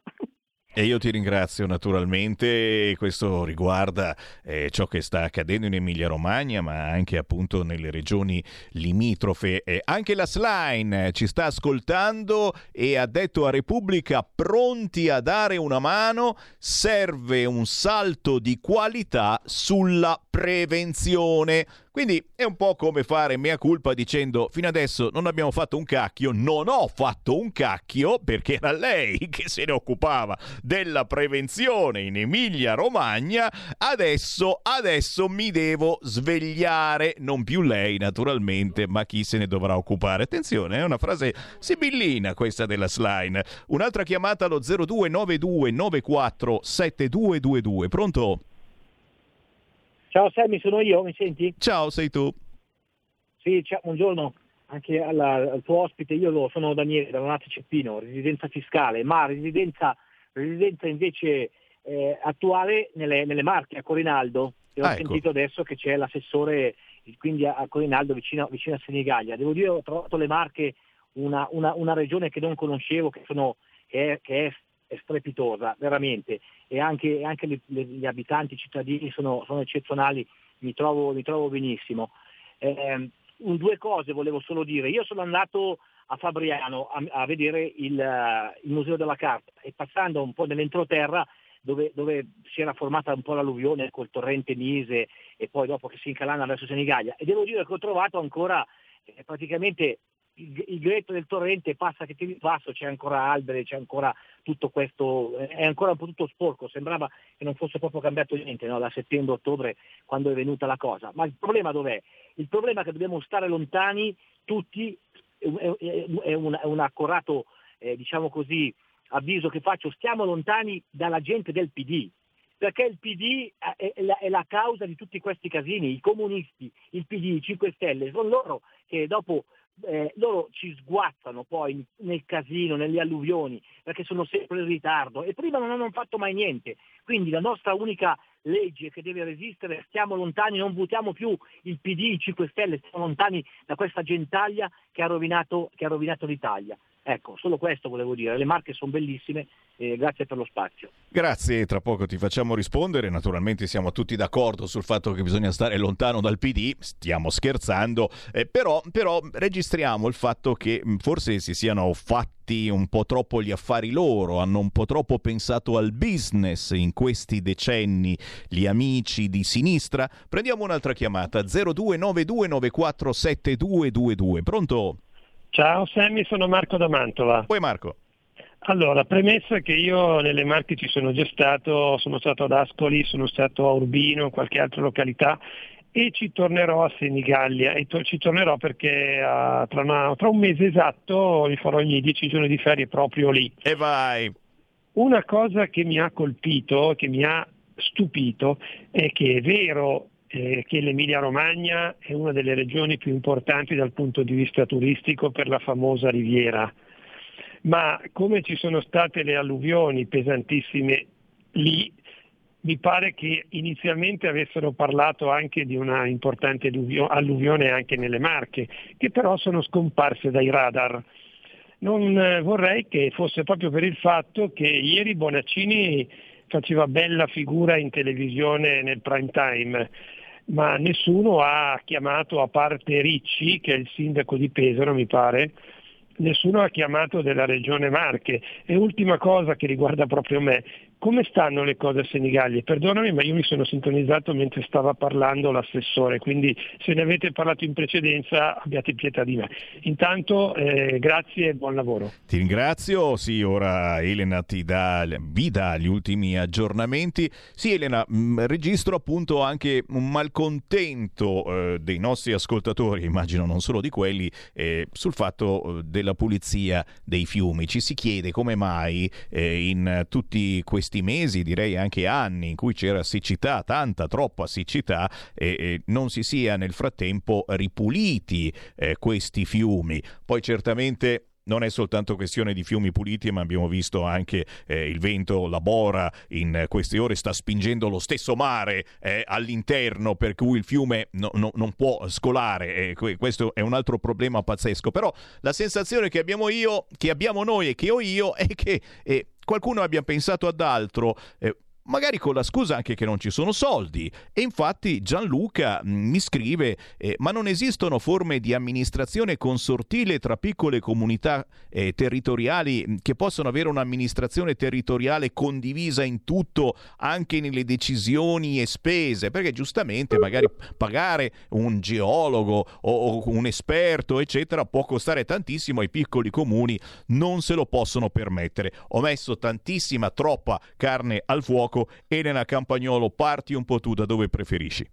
E io ti ringrazio naturalmente, questo riguarda eh, ciò che sta accadendo in Emilia-Romagna, ma anche appunto nelle regioni limitrofe. Eh, anche la Slime ci sta ascoltando e ha detto a Repubblica pronti a dare una mano, serve un salto di qualità sulla prevenzione. Quindi è un po' come fare mea culpa dicendo fino adesso non abbiamo fatto un cacchio, non ho fatto un cacchio perché era lei che se ne occupava della prevenzione in Emilia Romagna, adesso, adesso mi devo svegliare, non più lei naturalmente, ma chi se ne dovrà occupare. Attenzione, è una frase sibillina questa della slime. Un'altra chiamata allo 0292 94 7222. Pronto? Ciao Sammy, sono io, mi senti? Ciao, sei tu. Sì, ciao, buongiorno anche alla, al tuo ospite. Io lo, sono Daniele da Donati Ceppino, residenza fiscale, ma residenza residenza invece eh, attuale nelle, nelle Marche, a Corinaldo. E ho Ah, ecco. sentito adesso che c'è l'assessore quindi a, a Corinaldo vicino, vicino a Senigallia. Devo dire ho trovato le Marche una, una- una regione che non conoscevo, che, sono, che è, che è- è strepitosa, veramente, e anche, anche le- le- gli abitanti, i cittadini sono, sono eccezionali, mi trovo, mi trovo benissimo. Ehm, un- due cose volevo solo dire. Io sono andato a Fabriano a, a vedere il, eh, il Museo della Carta e passando un po' nell'entroterra dove, dove si era formata un po' l'alluvione col torrente Nise e poi dopo che si incalana verso Senigallia e devo dire che ho trovato ancora eh, praticamente il, il gretto del torrente passa che ti ripasso, c'è ancora alberi, c'è ancora tutto questo, è ancora un po' tutto sporco, sembrava che non fosse proprio cambiato niente no? da settembre-ottobre quando è venuta la cosa. Ma il problema dov'è? Il problema è che dobbiamo stare lontani tutti, è, è- un, è un accorato eh, diciamo così, avviso che faccio, stiamo lontani dalla gente del PD, perché il PD è la, è la causa di tutti questi casini, i comunisti, il PD, i 5 Stelle, sono loro che dopo eh, loro ci sguazzano poi nel casino, nelle alluvioni, perché sono sempre in ritardo e prima non hanno fatto mai niente. Quindi la nostra unica legge che deve resistere, stiamo lontani, non votiamo più il PD, i 5 Stelle, stiamo lontani da questa gentaglia che ha rovinato, che ha rovinato l'Italia. Ecco, solo questo volevo dire. Le marche sono bellissime, eh, grazie per lo spazio. Grazie, tra poco ti facciamo rispondere. Naturalmente siamo tutti d'accordo sul fatto che bisogna stare lontano dal PD, stiamo scherzando, eh, però, però registriamo il fatto che mh, forse si siano fatti un po' troppo gli affari loro, hanno un po' troppo pensato al business in questi decenni gli amici di sinistra. Prendiamo un'altra chiamata, 0292947222. Pronto? Ciao Sammy, sono Marco da Mantova. Poi Marco. Allora, premessa che io nelle Marche ci sono già stato, sono stato ad Ascoli, sono stato a Urbino, in qualche altra località e ci tornerò a Senigallia e to- ci tornerò perché ah, tra, una- tra un mese esatto mi farò i miei dieci giorni di ferie proprio lì. E vai! Una cosa che mi ha colpito, che mi ha stupito, è che è vero eh, che l'Emilia Romagna è una delle regioni più importanti dal punto di vista turistico per la famosa riviera, ma come ci sono state le alluvioni pesantissime lì, mi pare che inizialmente avessero parlato anche di una importante alluvio- alluvione anche nelle Marche, che però sono scomparse dai radar. Non eh, vorrei che fosse proprio per il fatto che ieri Bonaccini faceva bella figura in televisione nel prime time, ma nessuno ha chiamato, a parte Ricci, che è il sindaco di Pesaro mi pare, nessuno ha chiamato della regione Marche. E ultima cosa che riguarda proprio me, come stanno le cose a Senigallia? Perdonami, ma io mi sono sintonizzato mentre stava parlando l'assessore, quindi se ne avete parlato in precedenza abbiate pietà di me. Intanto eh, grazie e buon lavoro. Ti ringrazio, sì, ora Elena ti dà, vi dà gli ultimi aggiornamenti. Sì, Elena, mh, registro appunto anche un malcontento eh, dei nostri ascoltatori, immagino non solo di quelli, eh, sul fatto eh, della pulizia dei fiumi. Ci si chiede come mai eh, in tutti questi mesi, direi anche anni, in cui c'era siccità, tanta, troppa siccità, eh, eh, non si sia nel frattempo ripuliti eh, questi fiumi. Poi certamente non è soltanto questione di fiumi puliti, ma abbiamo visto anche eh, il vento, la bora in queste ore sta spingendo lo stesso mare eh, all'interno, per cui il fiume no- no- non può scolare. eh, que- questo è un altro problema pazzesco. Però la sensazione che abbiamo io, che abbiamo noi e che ho io, è che eh, qualcuno abbia pensato ad altro. eh, magari con la scusa anche che non ci sono soldi. E infatti Gianluca mh, mi scrive: eh, Ma non esistono forme di amministrazione consortile tra piccole comunità eh, territoriali mh, che possono avere un'amministrazione territoriale condivisa in tutto, anche nelle decisioni e spese? Perché giustamente magari pagare un geologo o un esperto, eccetera, può costare tantissimo ai piccoli comuni, non se lo possono permettere. Ho messo tantissima, troppa carne al fuoco. Elena Campagnolo, parti un po' tu da dove preferisci.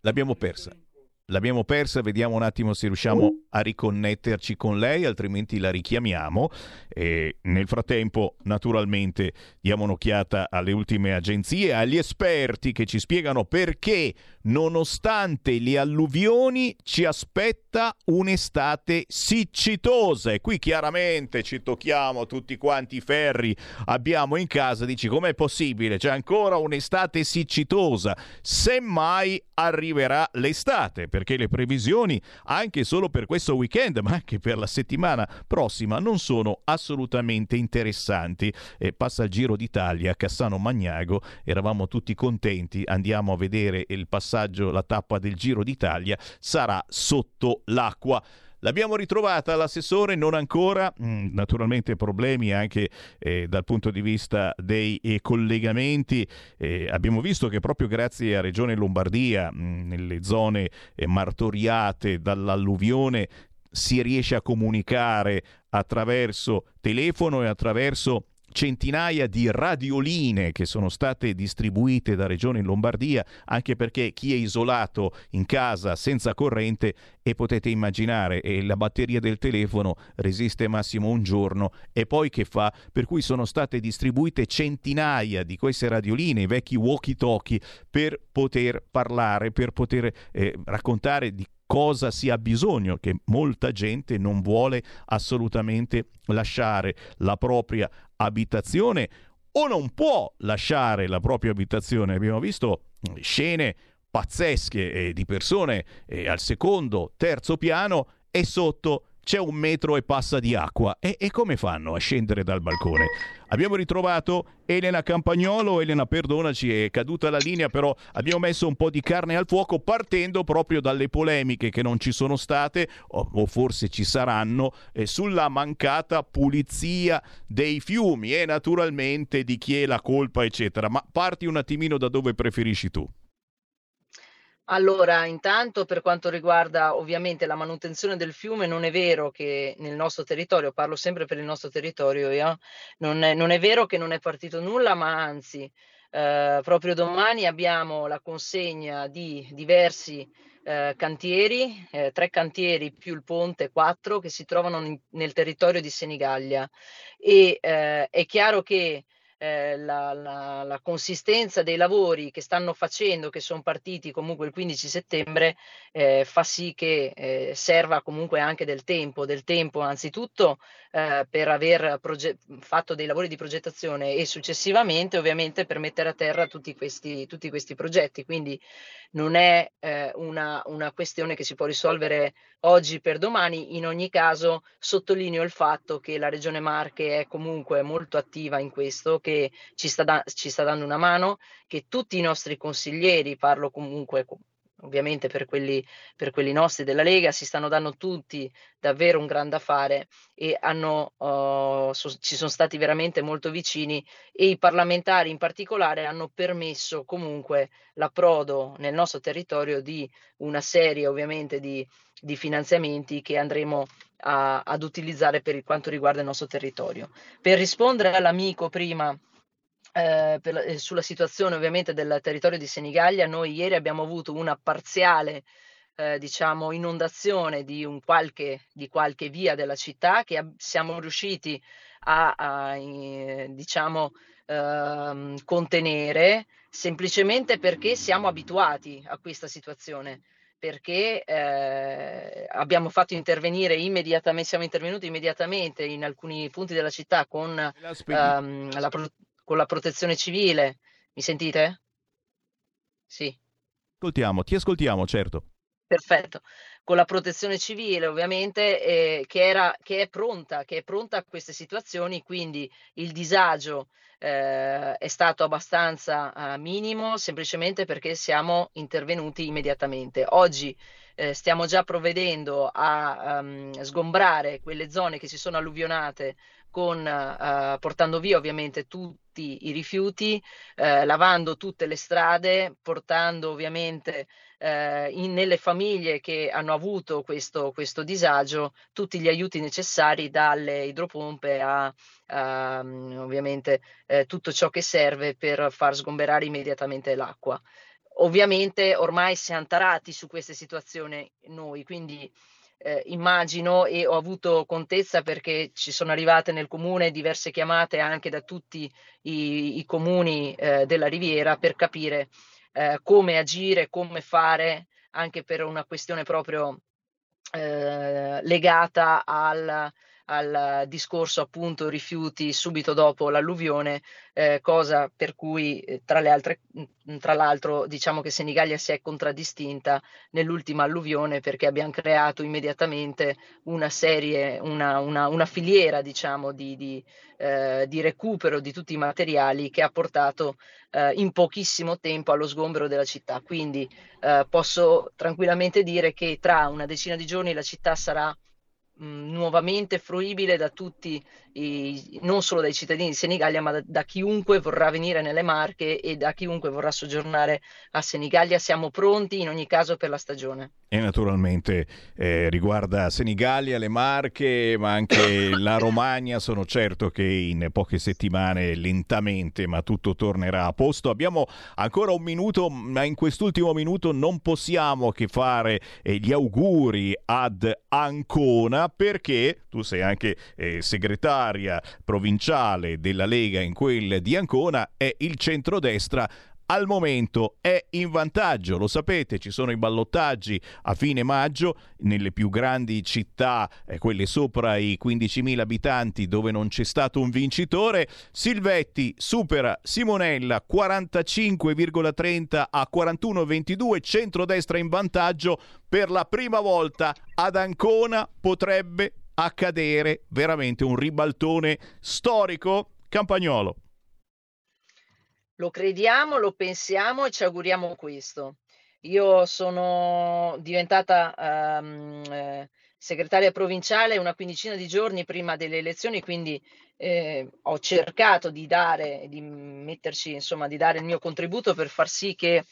L'abbiamo persa. L'abbiamo persa, vediamo un attimo se riusciamo a riconnetterci con lei, altrimenti la richiamiamo. E nel frattempo, naturalmente, diamo un'occhiata alle ultime agenzie, agli esperti che ci spiegano perché, nonostante le alluvioni, ci aspetta un'estate siccitosa. E qui chiaramente ci tocchiamo tutti quanti i ferri abbiamo in casa, dici com'è possibile? C'è ancora un'estate siccitosa. Semmai arriverà l'estate perché le previsioni anche solo per questo weekend, ma anche per la settimana prossima, non sono assolutamente interessanti. E passa il Giro d'Italia Cassano Magnago, eravamo tutti contenti, andiamo a vedere il passaggio, la tappa del Giro d'Italia, sarà sotto l'acqua. L'abbiamo ritrovata l'assessore, non ancora, mm, naturalmente problemi anche eh, dal punto di vista dei eh, collegamenti. Eh, abbiamo visto che proprio grazie a Regione Lombardia, mh, mm, nelle zone eh, martoriate dall'alluvione, si riesce a comunicare attraverso telefono e attraverso centinaia di radioline che sono state distribuite da Regione Lombardia, anche perché chi è isolato in casa senza corrente e potete immaginare eh, la batteria del telefono resiste massimo un giorno e poi che fa? Per cui sono state distribuite centinaia di queste radioline, i vecchi walkie-talkie, per poter parlare, per poter eh, raccontare di cosa si ha bisogno, che molta gente non vuole assolutamente lasciare la propria abitazione o non può lasciare la propria abitazione. Abbiamo visto scene pazzesche eh, di persone eh, al secondo, terzo piano e sotto c'è un metro e passa di acqua. E, e, come fanno a scendere dal balcone? Abbiamo ritrovato Elena Campagnolo. Elena, perdonaci, è caduta la linea, però abbiamo messo un po' di carne al fuoco partendo proprio dalle polemiche che non ci sono state, o, o forse ci saranno, eh, sulla mancata pulizia dei fiumi e naturalmente di chi è la colpa, eccetera. Ma parti un attimino da dove preferisci tu. Allora, intanto per quanto riguarda ovviamente la manutenzione del fiume, non è vero che nel nostro territorio, parlo sempre per il nostro territorio, io, non, è, non è vero che non è partito nulla, ma anzi, eh, proprio domani abbiamo la consegna di diversi eh, cantieri, eh, tre cantieri più il ponte, quattro, che si trovano in, nel territorio di Senigallia. E eh, è chiaro che eh, la, la, la, consistenza dei lavori che stanno facendo, che sono partiti comunque il 15 settembre, eh, fa sì che eh, serva comunque anche del tempo, del tempo anzitutto eh, per aver proge- fatto dei lavori di progettazione e successivamente ovviamente per mettere a terra tutti questi, tutti questi progetti. Quindi non è eh, una, una questione che si può risolvere oggi per domani, in ogni caso sottolineo il fatto che la Regione Marche è comunque molto attiva in questo, che ci sta, da- ci sta dando una mano, che tutti i nostri consiglieri, parlo comunque ovviamente per quelli, per quelli, nostri della Lega, si stanno dando tutti davvero un grande affare e hanno, uh, so, ci sono stati veramente molto vicini e i parlamentari in particolare hanno permesso comunque l'approdo nel nostro territorio di una serie ovviamente di, di finanziamenti che andremo a, ad utilizzare per quanto riguarda il nostro territorio. Per rispondere all'amico prima eh, per, eh, sulla situazione ovviamente del territorio di Senigallia, noi ieri abbiamo avuto una parziale eh, diciamo, inondazione di, un qualche, di qualche via della città che ab- siamo riusciti a, a eh, diciamo, ehm, contenere semplicemente perché siamo abituati a questa situazione perché eh, abbiamo fatto intervenire immediatamente, siamo intervenuti immediatamente in alcuni punti della città con ehm, la, con la protezione civile. Mi sentite? Sì. Ascoltiamo, ti ascoltiamo, certo. Perfetto. Con la protezione civile, ovviamente, eh, che, era, che, è pronta, che è pronta a queste situazioni, quindi il disagio eh, è stato abbastanza eh, minimo, semplicemente perché siamo intervenuti immediatamente. Oggi eh, stiamo già provvedendo a um, sgombrare quelle zone che si sono alluvionate con, uh, portando via ovviamente tutti i rifiuti, uh, lavando tutte le strade, portando ovviamente uh, in, nelle famiglie che hanno avuto questo, questo, disagio tutti gli aiuti necessari dalle idropompe a, a um, ovviamente tutto ciò che serve per far sgomberare immediatamente l'acqua. Ovviamente ormai siamo tarati su queste situazioni noi, quindi eh, immagino e ho avuto contezza perché ci sono arrivate nel comune diverse chiamate anche da tutti i, i comuni eh, della Riviera per capire eh, come agire, come fare anche per una questione proprio eh, legata al, al discorso appunto rifiuti subito dopo l'alluvione, eh, cosa per cui eh, tra, le altre, tra l'altro diciamo che Senigallia si è contraddistinta nell'ultima alluvione perché abbiamo creato immediatamente una serie, una, una, una filiera diciamo di, di, eh, di, recupero di tutti i materiali che ha portato eh, in pochissimo tempo allo sgombero della città. Quindi eh, posso tranquillamente dire che tra una decina di giorni la città sarà mh, nuovamente fruibile da tutti, i, non solo dai cittadini di Senigallia, ma da, da, chiunque vorrà venire nelle Marche e da chiunque vorrà soggiornare a Senigallia. Siamo pronti in ogni caso per la stagione. E naturalmente eh, riguarda Senigallia, le Marche, ma anche la Romagna. Sono certo che in poche settimane, lentamente, ma tutto tornerà a posto. Abbiamo ancora un minuto, ma in quest'ultimo minuto non possiamo che fare eh, gli auguri ad Ancona perché tu sei anche eh, segretaria provinciale della Lega in quel di Ancona e il centrodestra al momento è in vantaggio, lo sapete, ci sono i ballottaggi a fine maggio nelle più grandi città, eh, quelle sopra i 15.000 abitanti dove non c'è stato un vincitore. Silvetti supera Simonella 45,30 a 41,22, centrodestra in vantaggio per la prima volta ad Ancona potrebbe accadere veramente un ribaltone storico. Campagnolo. Lo crediamo, lo pensiamo e ci auguriamo questo. Io sono diventata um, segretaria provinciale una quindicina di giorni prima delle elezioni, quindi eh, ho cercato di dare, di metterci, insomma, di dare il mio contributo per far sì che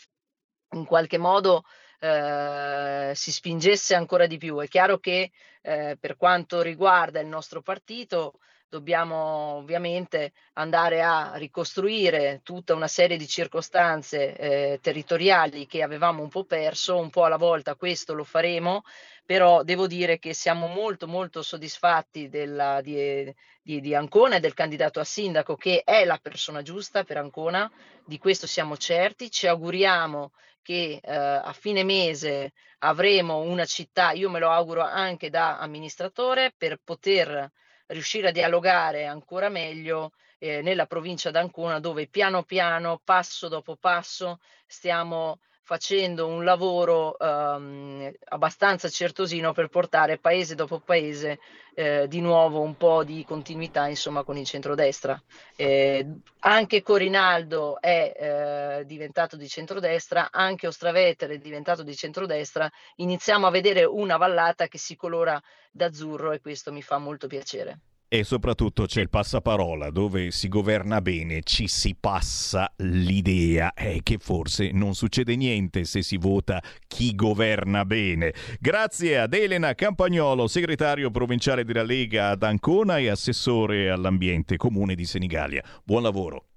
in qualche modo eh, si spingesse ancora di più. È chiaro che eh, per quanto riguarda il nostro partito, dobbiamo ovviamente andare a ricostruire tutta una serie di circostanze eh, territoriali che avevamo un po' perso, un po' alla volta questo lo faremo, però devo dire che siamo molto molto soddisfatti della, di, di, di Ancona e del candidato a sindaco che è la persona giusta per Ancona, di questo siamo certi, ci auguriamo che eh, a fine mese avremo una città, io me lo auguro anche da amministratore, per poter riuscire a dialogare ancora meglio eh, nella provincia d'Ancona dove piano piano, passo dopo passo, stiamo facendo un lavoro um, abbastanza certosino per portare paese dopo paese eh, di nuovo un po' di continuità insomma con il centrodestra. Eh, anche Corinaldo è eh, diventato di centrodestra, anche Ostravetere è diventato di centrodestra, iniziamo a vedere una vallata che si colora d'azzurro e questo mi fa molto piacere. E soprattutto c'è il passaparola dove si governa bene, ci si passa l'idea è che forse non succede niente se si vota chi governa bene. Grazie ad Elena Campagnolo, segretario provinciale della Lega ad Ancona e assessore all'ambiente comune di Senigallia. Buon lavoro.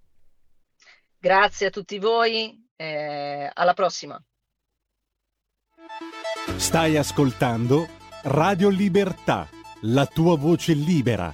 Grazie a tutti voi, eh, alla prossima. Stai ascoltando Radio Libertà, la tua voce libera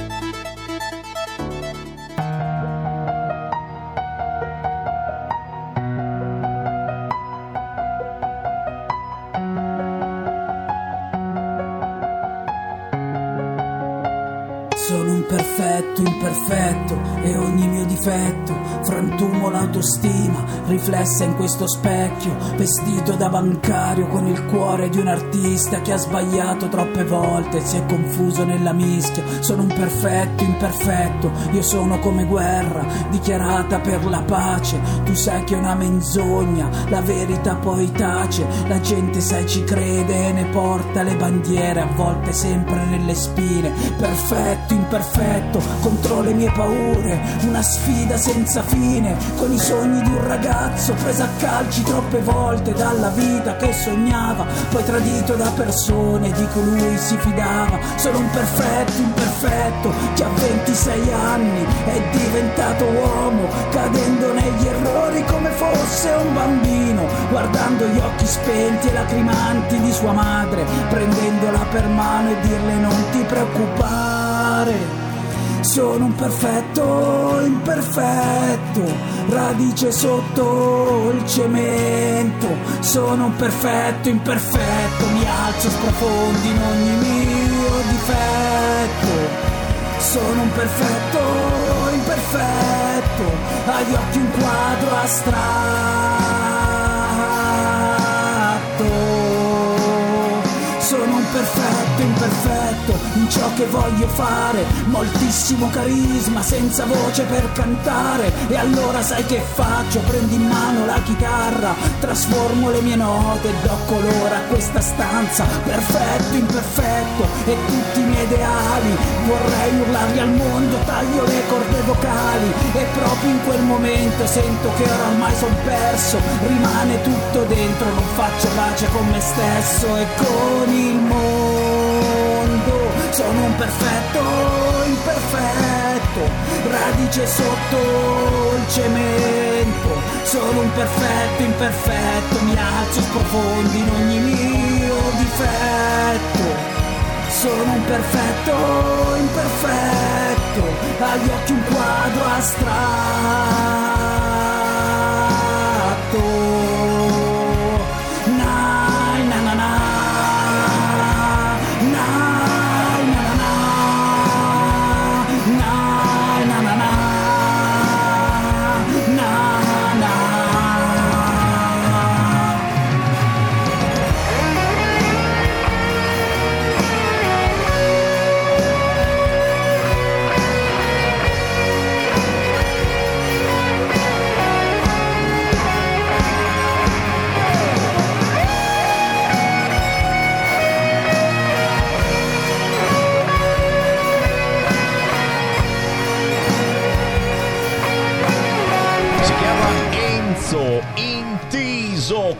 Imperfetto e ogni mio difetto. Frantumo l'autostima riflessa in questo specchio vestito da bancario con il cuore di un artista che ha sbagliato troppe volte e si è confuso nella mischia. Sono un perfetto imperfetto io sono come guerra dichiarata per la pace. Tu sai che è una menzogna la verità poi tace. La gente sai ci crede e ne porta le bandiere a volte sempre nelle spine. Perfetto imperfetto contro le mie paure, una sfida senza fine, con i sogni di un ragazzo preso a calci troppe volte dalla vita che sognava, poi tradito da persone di cui si fidava. Sono un perfetto imperfetto che a 26 anni è diventato uomo, cadendo negli errori come fosse un bambino, guardando gli occhi spenti e lacrimanti di sua madre, prendendola per mano e dirle non ti preoccupare. Sono un perfetto imperfetto, radice sotto il cemento. Sono un perfetto imperfetto, mi alzo sprofondi in ogni mio difetto. Sono un perfetto imperfetto, agli occhi un quadro astratto. Perfetto imperfetto in ciò che voglio fare, moltissimo carisma senza voce per cantare. E allora sai che faccio? Prendi in mano la chitarra, trasformo le mie note e do colore a questa stanza. Perfetto, imperfetto e tutti i miei ideali. Vorrei urlarli al mondo, taglio le corde vocali e proprio in quel momento sento che ora ormai son perso. Rimane tutto dentro, non faccio pace con me stesso e con il mondo. Sono un perfetto imperfetto, radice sotto il cemento. Sono un perfetto imperfetto, mi alzo sprofondi in ogni mio difetto. Sono un perfetto imperfetto, agli occhi un quadro astratto.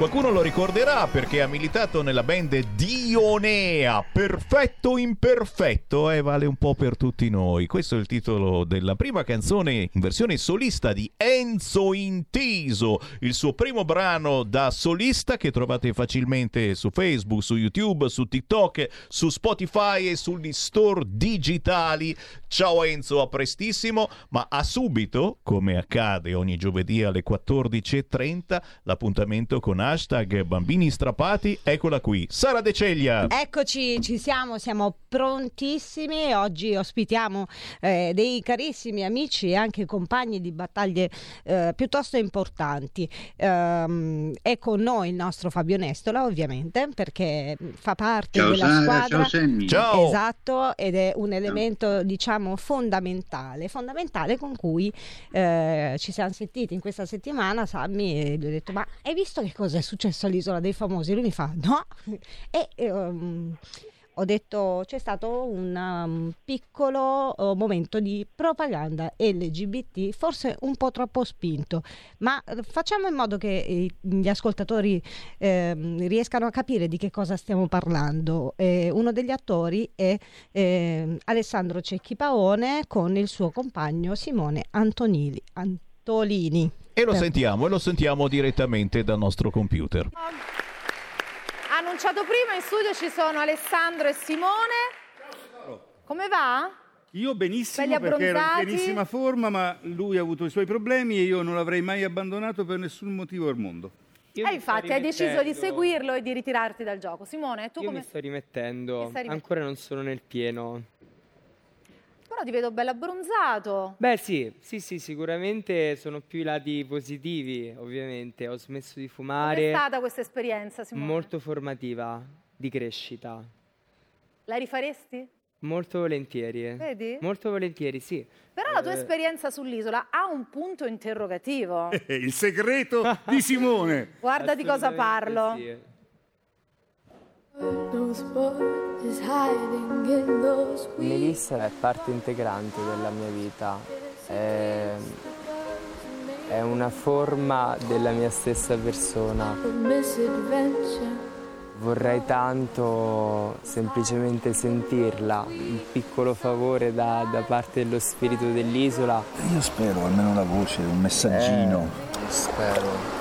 Qualcuno lo ricorderà perché ha militato nella band Dionea, perfetto imperfetto e vale un po' per tutti noi. Questo è il titolo della prima canzone in versione solista di Enzo Intiso, il suo primo brano da solista che trovate facilmente su Facebook, su YouTube, su TikTok, su Spotify e sugli store digitali. Ciao Enzo, a prestissimo, ma a subito, come accade ogni giovedì alle 14.30, l'appuntamento con hashtag bambini strappati, eccola qui, Sara De Ceglia. Eccoci, ci siamo, siamo prontissimi oggi ospitiamo eh, dei carissimi amici e anche compagni di battaglie eh, piuttosto importanti. Ehm, è con noi il nostro Fabio Nestola, ovviamente, perché fa parte Ciao della Sara, squadra. ciao Sammy. Ciao. Esatto, ed è un elemento, diciamo, fondamentale, fondamentale con cui eh, ci siamo sentiti in questa settimana, Sammy, e gli ho detto, ma hai visto che cosa è successo all'Isola dei Famosi? Lui mi fa, no. E ehm, ho detto c'è stato un um, piccolo uh, momento di propaganda LGBT, forse un po' troppo spinto, ma eh, facciamo in modo che eh, gli ascoltatori ehm, riescano a capire di che cosa stiamo parlando. Eh, uno degli attori è ehm, Alessandro Cecchi Paone con il suo compagno Simone Antonili, Antolini. E lo sentiamo, e lo sentiamo direttamente dal nostro computer. Annunciato prima, in studio ci sono Alessandro e Simone. Come va? Io benissimo Belli perché ero in pienissima forma, ma lui ha avuto i suoi problemi e io non l'avrei mai abbandonato per nessun motivo al mondo. Eh, infatti, hai deciso di seguirlo e di ritirarti dal gioco. Simone, tu Io come... mi sto rimettendo, rimettendo? ancora non sono nel pieno. Però ti vedo bello abbronzato. Beh sì, sì sì, sicuramente sono più i lati positivi, ovviamente. Ho smesso di Com'è fumare, stata questa esperienza, Simone? molto formativa, di crescita. La rifaresti? Molto volentieri. Vedi? Molto volentieri, sì. Però la tua Eh, esperienza sull'isola ha un punto interrogativo. Il segreto di Simone. Guarda di cosa parlo. sì. Melissa è parte integrante della mia vita, è, è una forma della mia stessa persona. Vorrei tanto semplicemente sentirla, un piccolo favore da, da parte dello spirito dell'isola. Io spero almeno una voce, un messaggino. Eh, spero.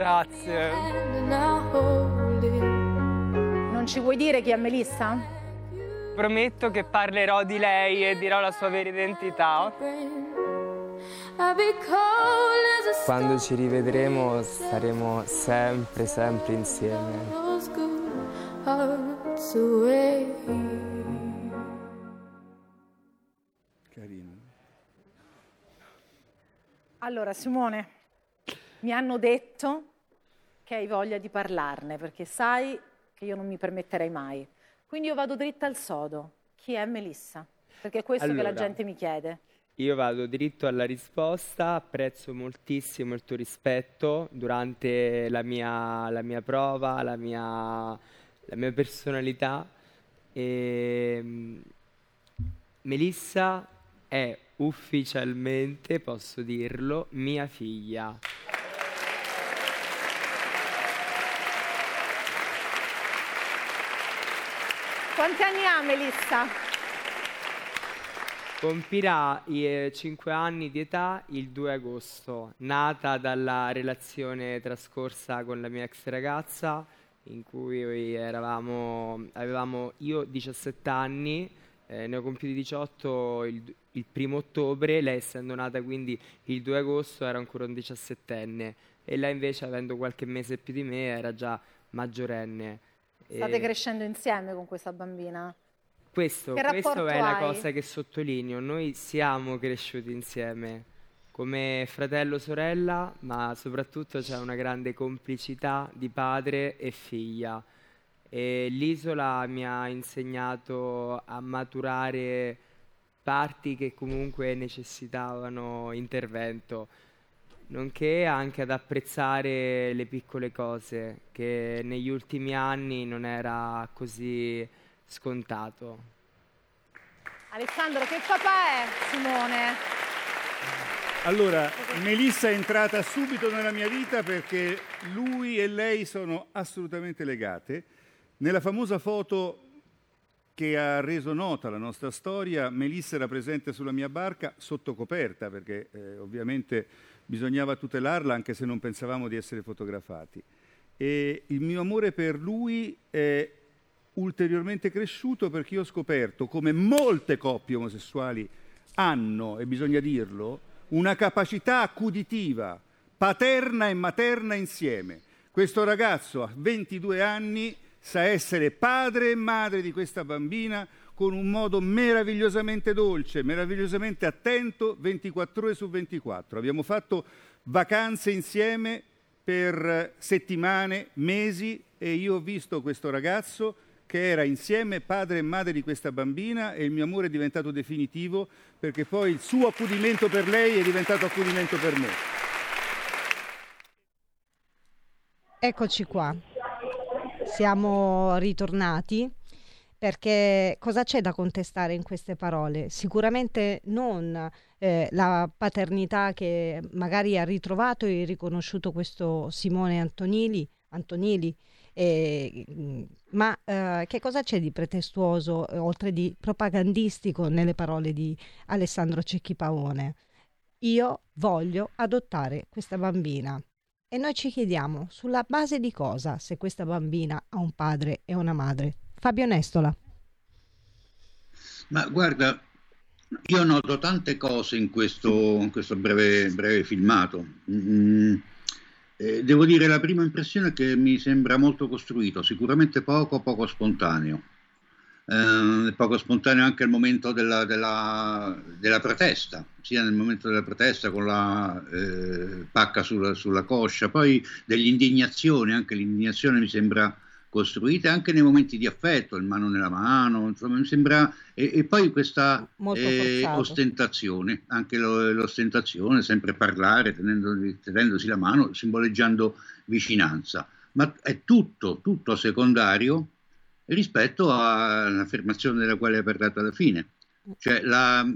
Grazie. Non ci vuoi dire chi è Melissa? Prometto che parlerò di lei e dirò la sua vera identità. Quando ci rivedremo saremo sempre, sempre insieme. Carino. Allora, Simone, mi hanno detto che hai voglia di parlarne perché sai che io non mi permetterei mai. Quindi io vado dritta al sodo. Chi è Melissa? Perché è questo che la Allora. gente mi chiede. Io vado dritto alla risposta, apprezzo moltissimo il tuo rispetto durante la mia, la mia prova, la mia, la mia personalità. E, mm, Melissa è ufficialmente, posso dirlo, mia figlia. Quanti anni ha Melissa? Compirà i 5 anni di età il 2 agosto, nata dalla relazione trascorsa con la mia ex ragazza, in cui eravamo, avevamo io 17 anni, eh, ne ho compiuti 18 il, il primo ottobre, lei essendo nata quindi il 2 agosto era ancora un diciassettenne e lei invece avendo qualche mese più di me era già maggiorenne. State E- crescendo insieme con questa bambina? questo, questo è la hai? cosa che sottolineo. Noi siamo cresciuti insieme come fratello sorella, ma soprattutto c'è una grande complicità di padre e figlia. E l'isola mi ha insegnato a maturare parti che comunque necessitavano intervento, nonché anche ad apprezzare le piccole cose che negli ultimi anni non era così scontato. Alessandro, che papà è Simone? Allora, Melissa è entrata subito nella mia vita perché lui e lei sono assolutamente legate. Nella famosa foto che ha reso nota la nostra storia, Melissa era presente sulla mia barca sotto coperta perché eh, ovviamente bisognava tutelarla anche se non pensavamo di essere fotografati. E il mio amore per lui è ulteriormente cresciuto perché io ho scoperto come molte coppie omosessuali hanno, e bisogna dirlo, una capacità accuditiva, paterna e materna insieme. Questo ragazzo a 22 anni sa essere padre e madre di questa bambina con un modo meravigliosamente dolce, meravigliosamente attento 24 ore su 24. Abbiamo fatto vacanze insieme per settimane, mesi e io ho visto questo ragazzo che era insieme padre e madre di questa bambina e il mio amore è diventato definitivo perché poi il suo accudimento per lei è diventato accudimento per me. Eccoci qua, siamo ritornati perché cosa c'è da contestare in queste parole? Sicuramente non eh, la paternità che magari ha ritrovato e riconosciuto questo Simone Antonili, Antonili eh, ma eh, che cosa c'è di pretestuoso, eh, oltre di propagandistico, nelle parole di Alessandro Cecchi Pavone? Io voglio adottare questa bambina. E noi ci chiediamo sulla base di cosa se questa bambina ha un padre e una madre. Fabio Nestola. Ma guarda, io noto tante cose in questo, in questo breve, breve filmato. Mm, eh, devo dire, la prima impressione è che mi sembra molto costruito, sicuramente poco, poco spontaneo. Eh, poco spontaneo anche al momento della, della- della protesta, sia nel momento della protesta con la eh, pacca sulla, sulla coscia, poi dell'indignazione, anche l'indignazione mi sembra costruite anche nei momenti di affetto, il mano nella mano, insomma, mi sembra... E, e poi questa eh, ostentazione, anche lo- l'ostentazione, sempre parlare, tenendo- tenendosi la mano, simboleggiando vicinanza, ma è tutto, tutto secondario rispetto all'affermazione della quale hai parlato alla fine, cioè la,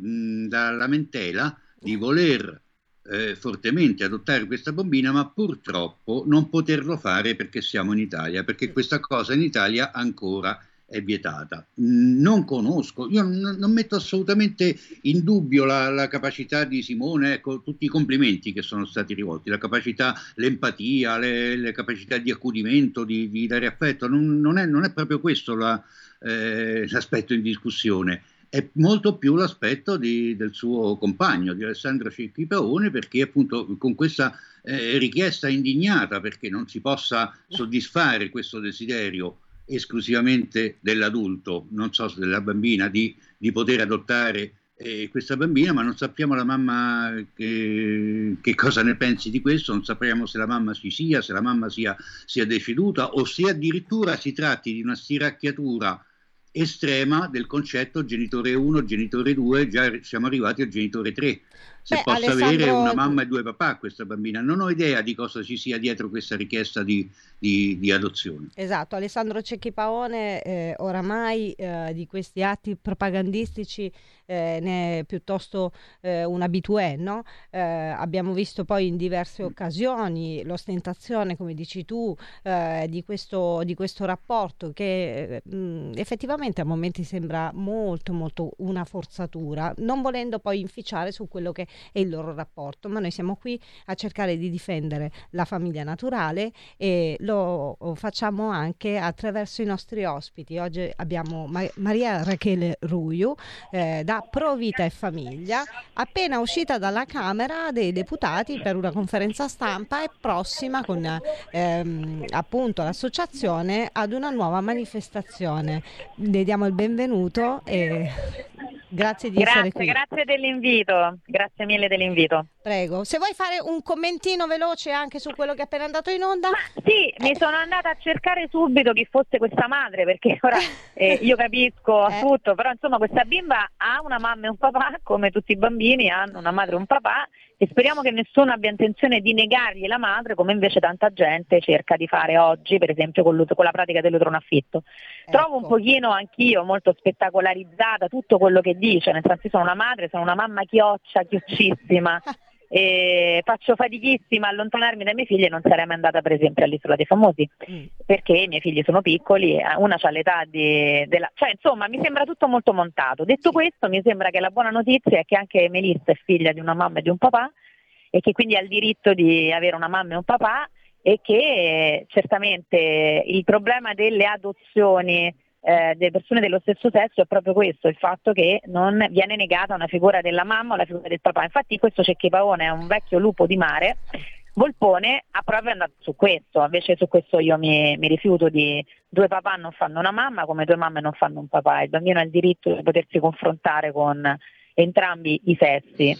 la lamentela di voler eh, fortemente adottare questa bambina, ma purtroppo non poterlo fare perché siamo in Italia, perché questa cosa in Italia ancora è vietata. Non conosco, io non, non metto assolutamente in dubbio la, la capacità di Simone, ecco, tutti i complimenti che sono stati rivolti, la capacità, l'empatia, le, le capacità di accudimento, di, di dare affetto, non, non è, non è proprio questo la- eh, l'aspetto in discussione è molto più l'aspetto di- del suo compagno, di Alessandro Paone, perché appunto con questa eh, richiesta indignata perché non si possa soddisfare questo desiderio esclusivamente dell'adulto, non so se della bambina, di, di poter adottare eh, questa bambina, ma non sappiamo la mamma che, che cosa ne pensi di questo, non sappiamo se la mamma ci sia, se la mamma sia, sia deceduta o se addirittura si tratti di una stiracchiatura estrema del concetto genitore 1, genitore 2, già siamo arrivati al genitore 3. Se Beh, possa Alessandro- avere una mamma e due papà questa bambina, non ho idea di cosa ci sia dietro questa richiesta di, di- di adozione. Esatto, Alessandro Cecchi Paone eh, oramai eh, di questi atti propagandistici eh, ne è piuttosto eh, un habitué, no? Eh, abbiamo visto poi in diverse occasioni l'ostentazione, come dici tu, eh, di, questo, di questo rapporto che mh, effettivamente a momenti sembra molto molto una forzatura, non volendo poi inficiare su quello che è il loro rapporto, ma noi siamo qui a cercare di difendere la famiglia naturale e lo facciamo anche attraverso i nostri ospiti. Oggi abbiamo Ma- Maria Rachele Ruiu eh, da Pro Vita e Famiglia, appena uscita dalla Camera dei Deputati per una conferenza stampa e prossima con ehm, appunto l'associazione ad una nuova manifestazione. Le diamo il benvenuto e grazie di essere Grazie, qui. grazie dell'invito, grazie mille dell'invito. Prego, se vuoi fare un commentino veloce anche su quello che è appena andato in onda. Sì, mi sono andata a cercare subito chi fosse questa madre, perché ora eh, io capisco Eh. tutto, però insomma questa bimba ha una mamma e un papà, come tutti i bambini hanno una madre e un papà, e speriamo che nessuno abbia intenzione di negargli la madre, come invece tanta gente cerca di fare oggi, per esempio con, con la pratica dell'utronaffitto. Trovo un pochino anch'io molto spettacolarizzata tutto quello che dice, nel senso io sono una madre, sono una mamma chioccia, chioccissima, e faccio fatichissima a allontanarmi dai miei figli e non sarei mai andata per esempio all'Isola dei Famosi perché i miei figli sono piccoli, eh, una ha l'età di, della... cioè insomma mi sembra tutto molto montato. Detto questo mi sembra che la buona notizia è che anche Melissa è figlia di una mamma e di un papà e che quindi ha il diritto di avere una mamma e un papà e che eh, certamente il problema delle adozioni eh, delle persone dello stesso sesso è proprio questo, il fatto che non viene negata una figura della mamma o la figura del papà. Infatti questo Cecchi Paone è un vecchio lupo di mare, Volpone ha proprio andato su questo, invece su questo io mi, mi rifiuto di due papà non fanno una mamma come due mamme non fanno un papà, il bambino ha il diritto di potersi confrontare con entrambi i sessi.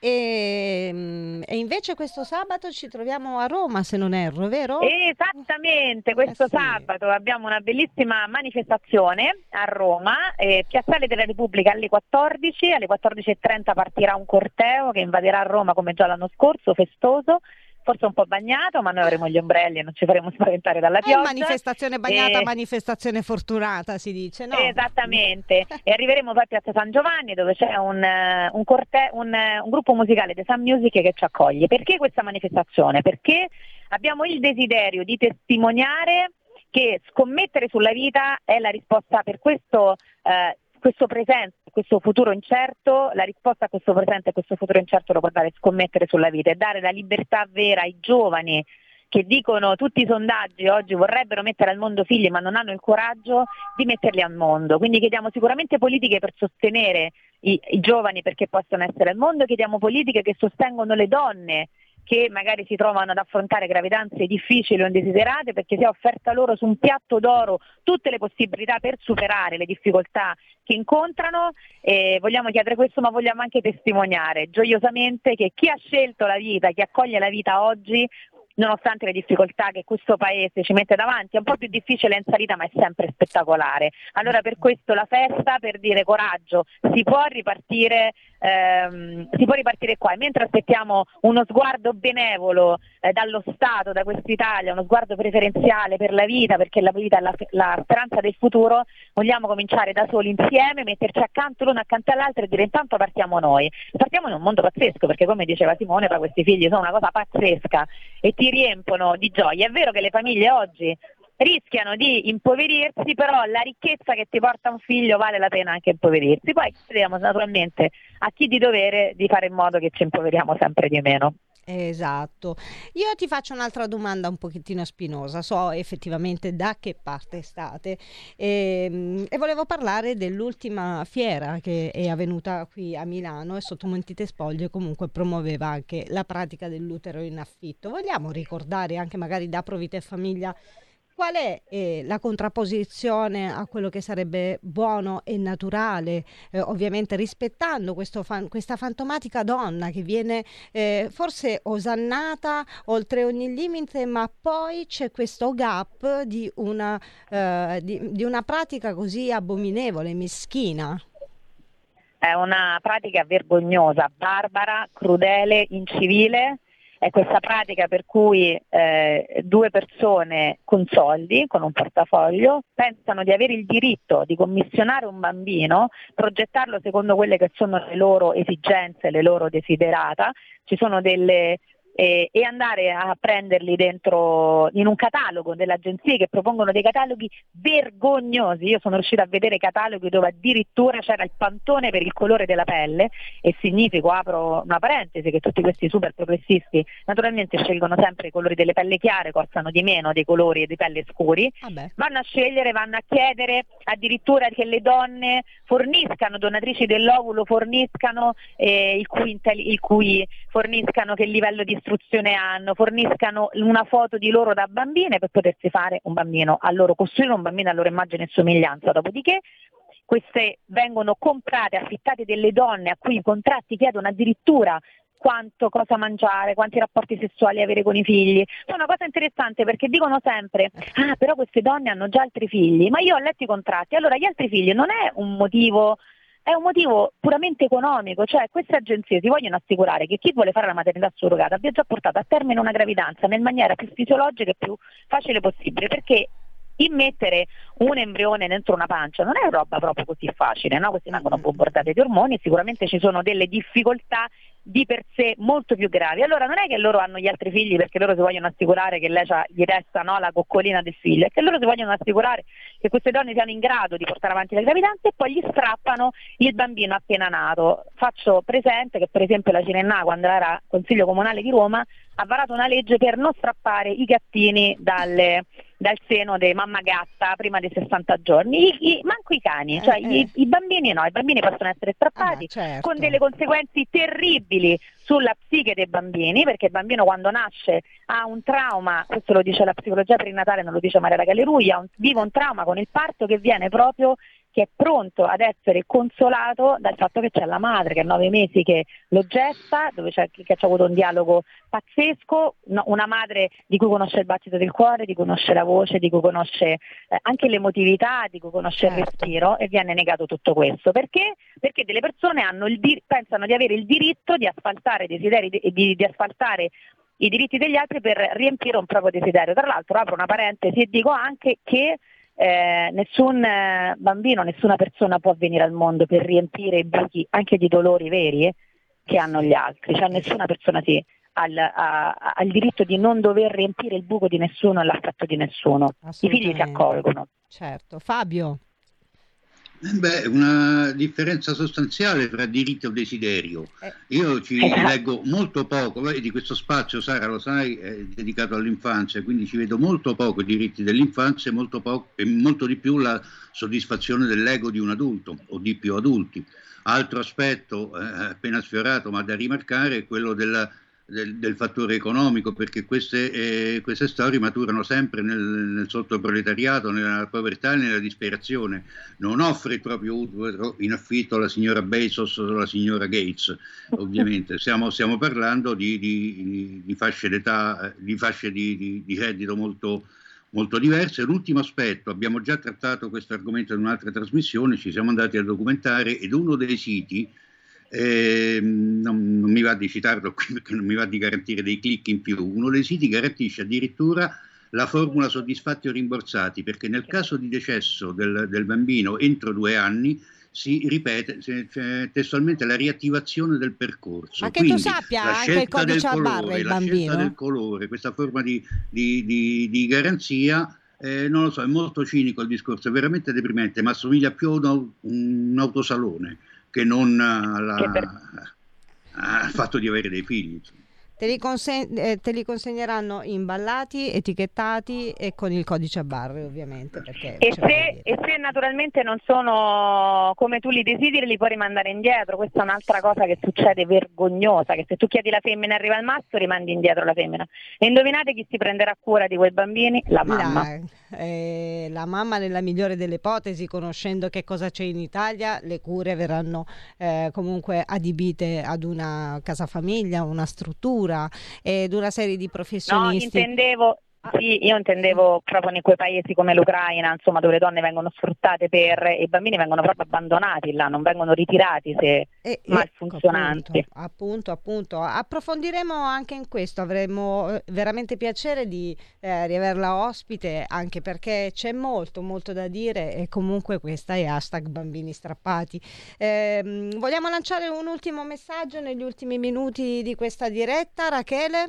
E, mm, e invece questo sabato ci troviamo a Roma, se non erro, vero? Esattamente, questo Eh sì. sabato abbiamo una bellissima manifestazione a Roma, eh, Piazzale della Repubblica alle 14, alle 14.30 partirà un corteo che invaderà Roma come già l'anno scorso, festoso, forse un po' bagnato, ma noi avremo gli ombrelli e non ci faremo spaventare dalla È pioggia. manifestazione bagnata, E- manifestazione fortunata, si dice, no? Esattamente, e arriveremo poi a Piazza San Giovanni dove c'è un, eh, un, corte- un, eh, un gruppo musicale The Sun Music che ci accoglie. Perché questa manifestazione? Perché abbiamo il desiderio di testimoniare che scommettere sulla vita è la risposta per questo, eh, questo presente, questo futuro incerto, la risposta a questo presente e questo futuro incerto lo può dare scommettere sulla vita e dare la libertà vera ai giovani che dicono tutti i sondaggi oggi vorrebbero mettere al mondo figli ma non hanno il coraggio di metterli al mondo. Quindi chiediamo sicuramente politiche per sostenere i, i giovani perché possano essere al mondo, chiediamo politiche che sostengono le donne che magari si trovano ad affrontare gravidanze difficili o indesiderate perché sia offerta loro su un piatto d'oro tutte le possibilità per superare le difficoltà che incontrano. E vogliamo chiedere questo, ma vogliamo anche testimoniare gioiosamente che chi ha scelto la vita, chi accoglie la vita oggi, nonostante le difficoltà che questo paese ci mette davanti, è un po' più difficile in salita ma è sempre spettacolare. Allora per questo la festa per dire coraggio, si può ripartire, ehm, si può ripartire qua e mentre aspettiamo uno sguardo benevolo eh, dallo Stato, da quest'Italia, uno sguardo preferenziale per la vita, perché la vita è la, la speranza del futuro, vogliamo cominciare da soli insieme, metterci accanto l'uno accanto all'altro e dire intanto partiamo noi. Partiamo in un mondo pazzesco perché come diceva Simone, questi figli sono una cosa pazzesca e ti riempono di gioia. È vero che le famiglie oggi rischiano di impoverirsi, però la ricchezza che ti porta un figlio vale la pena anche impoverirsi. Poi chiediamo naturalmente a chi di dovere di fare in modo che ci impoveriamo sempre di meno. Esatto. Io ti faccio un'altra domanda un pochettino spinosa, so effettivamente da che parte state e, ehm, e volevo parlare dell'ultima fiera che è avvenuta qui a Milano e sotto Montite Spoglie comunque promuoveva anche la pratica dell'utero in affitto. Vogliamo ricordare anche magari da Provita e Famiglia Qual è eh, la contrapposizione a quello che sarebbe buono e naturale, eh, ovviamente rispettando fan, questa fantomatica donna che viene eh, forse osannata oltre ogni limite, ma poi c'è questo gap di una, eh, di, di una pratica così abominevole, meschina? È una pratica vergognosa, barbara, crudele, incivile è questa pratica per cui eh, due persone con soldi, con un portafoglio, pensano di avere il diritto di commissionare un bambino, progettarlo secondo quelle che sono le loro esigenze, le loro desiderata. Ci sono delle e, e, andare a prenderli dentro in un catalogo delle agenzie che propongono dei cataloghi vergognosi. Io sono riuscita a vedere cataloghi dove addirittura c'era il pantone per il colore della pelle e significo, apro una parentesi, che tutti questi super progressisti naturalmente scelgono sempre i colori delle pelle chiare, costano di meno dei colori di pelle scuri, Vabbè. vanno a scegliere, vanno a chiedere addirittura che le donne forniscano, donatrici dell'ovulo forniscano eh, il, cui, il cui forniscano che livello di istruzione hanno, forniscano una foto di loro da bambine per potersi fare un bambino a loro, costruire un bambino a loro immagine e somiglianza. Dopodiché queste vengono comprate, affittate delle donne a cui i contratti chiedono addirittura quanto, cosa mangiare, quanti rapporti sessuali avere con i figli. È una cosa interessante perché dicono sempre, ah però queste donne hanno già altri figli, ma io ho letto i contratti, allora gli altri figli non è un motivo è un motivo puramente economico, cioè queste agenzie si vogliono assicurare che chi vuole fare la maternità surrogata abbia già portato a termine una gravidanza nel maniera più fisiologica e più facile possibile, perché immettere un embrione dentro una pancia non è roba proprio così facile, no? questi vengono bombardati di ormoni e sicuramente ci sono delle difficoltà di per sé molto più gravi. Allora non è che loro hanno gli altri figli perché loro si vogliono assicurare che lei gli resta no, la coccolina del figlio, è che loro si vogliono assicurare che queste donne siano in grado di portare avanti la gravidanza e poi gli strappano il bambino appena nato. Faccio presente che per esempio la Cinennà quando era Consiglio Comunale di Roma ha varato una legge per non strappare i gattini dalle, dal seno di mamma gatta prima dei 60 giorni, I, i, manco i cani, cioè eh, i, i, bambini no, i bambini possono essere strappati ah, certo. con delle conseguenze terribili sulla psiche dei bambini, perché il bambino quando nasce ha un trauma, questo lo dice la psicologia prenatale, non lo dice Maria Galleruglia, vive un trauma con il parto che viene proprio che è pronto ad essere consolato dal fatto che c'è la madre che ha nove mesi che lo gesta, dove c'è, che ha avuto un dialogo pazzesco, no, una madre di cui conosce il battito del cuore, di cui conosce la voce, di cui conosce eh, anche l'emotività, di cui conosce certo. il respiro e viene negato tutto questo. Perché? Perché delle persone di- pensano di avere il diritto di asfaltare, desideri, di, di, di asfaltare i diritti degli altri per riempire un proprio desiderio. Tra l'altro apro una parentesi e dico anche che eh, nessun eh, bambino, nessuna persona può venire al mondo per riempire i buchi anche di dolori veri eh, che hanno gli altri, cioè nessuna persona sì, ha, ha, il diritto di non dover riempire il buco di nessuno e l'affetto di nessuno. I figli si accolgono. Certo. Fabio. Eh beh, una differenza sostanziale tra diritto e desiderio. Eh. Io ci esatto. leggo molto poco, di questo spazio, Sara lo sai, è dedicato all'infanzia, quindi ci vedo molto poco i diritti dell'infanzia e molto, poco, e molto di più la soddisfazione dell'ego di un adulto o di più adulti. Altro aspetto eh, appena sfiorato ma da rimarcare è quello della del, del fattore economico, perché queste, eh, queste storie maturano sempre nel, nel, sottoproletariato, nella povertà e nella disperazione. Non offre il proprio utero in affitto alla signora Bezos o alla signora Gates, ovviamente. Stiamo, stiamo parlando di, di, di, fasce d'età, di fasce di, di reddito molto, molto diverse. L'ultimo aspetto, abbiamo già trattato questo argomento in un'altra trasmissione, ci siamo andati a documentare ed uno dei siti eh, non, non, mi va di citarlo qui perché non mi va di garantire dei click in più. Uno dei siti garantisce addirittura la formula soddisfatti o rimborsati, perché nel caso di decesso del, del bambino entro due anni si ripete cioè, testualmente la riattivazione del percorso. Ma che Quindi, tu sappia la anche il codice a colore, barre il la bambino. scelta del colore, questa forma di, di, di, di garanzia, eh, non lo so, è molto cinico il discorso, è veramente deprimente, ma assomiglia più a un, un autosalone che non alla, Che per- al fatto di avere dei figli. insomma. Te li, conse- eh, te li consegneranno imballati, etichettati e con il codice a barre ovviamente. E se, e se naturalmente non sono come tu li desideri, li puoi rimandare indietro. Questa è un'altra cosa che succede vergognosa, che se tu chiedi la femmina e arriva il maschio, rimandi indietro la femmina. E indovinate chi si prenderà cura di quei bambini? La mamma. La, eh, la mamma nella migliore delle ipotesi, conoscendo che cosa c'è in Italia, le cure verranno eh, comunque adibite ad una casa famiglia, una struttura ed una serie di No, professionisti. intendevo, sì, io intendevo proprio in quei paesi come l'Ucraina, insomma, dove le donne vengono sfruttate per e i bambini vengono proprio abbandonati là, non vengono ritirati se E- malfunzionanti. Appunto, appunto, appunto. Approfondiremo anche in questo, avremo eh, veramente piacere di eh, riaverla ospite, anche perché c'è molto, molto da dire e comunque questa è hashtag bambini strappati. Ehm, vogliamo lanciare un ultimo messaggio negli ultimi minuti di questa diretta, Rachele?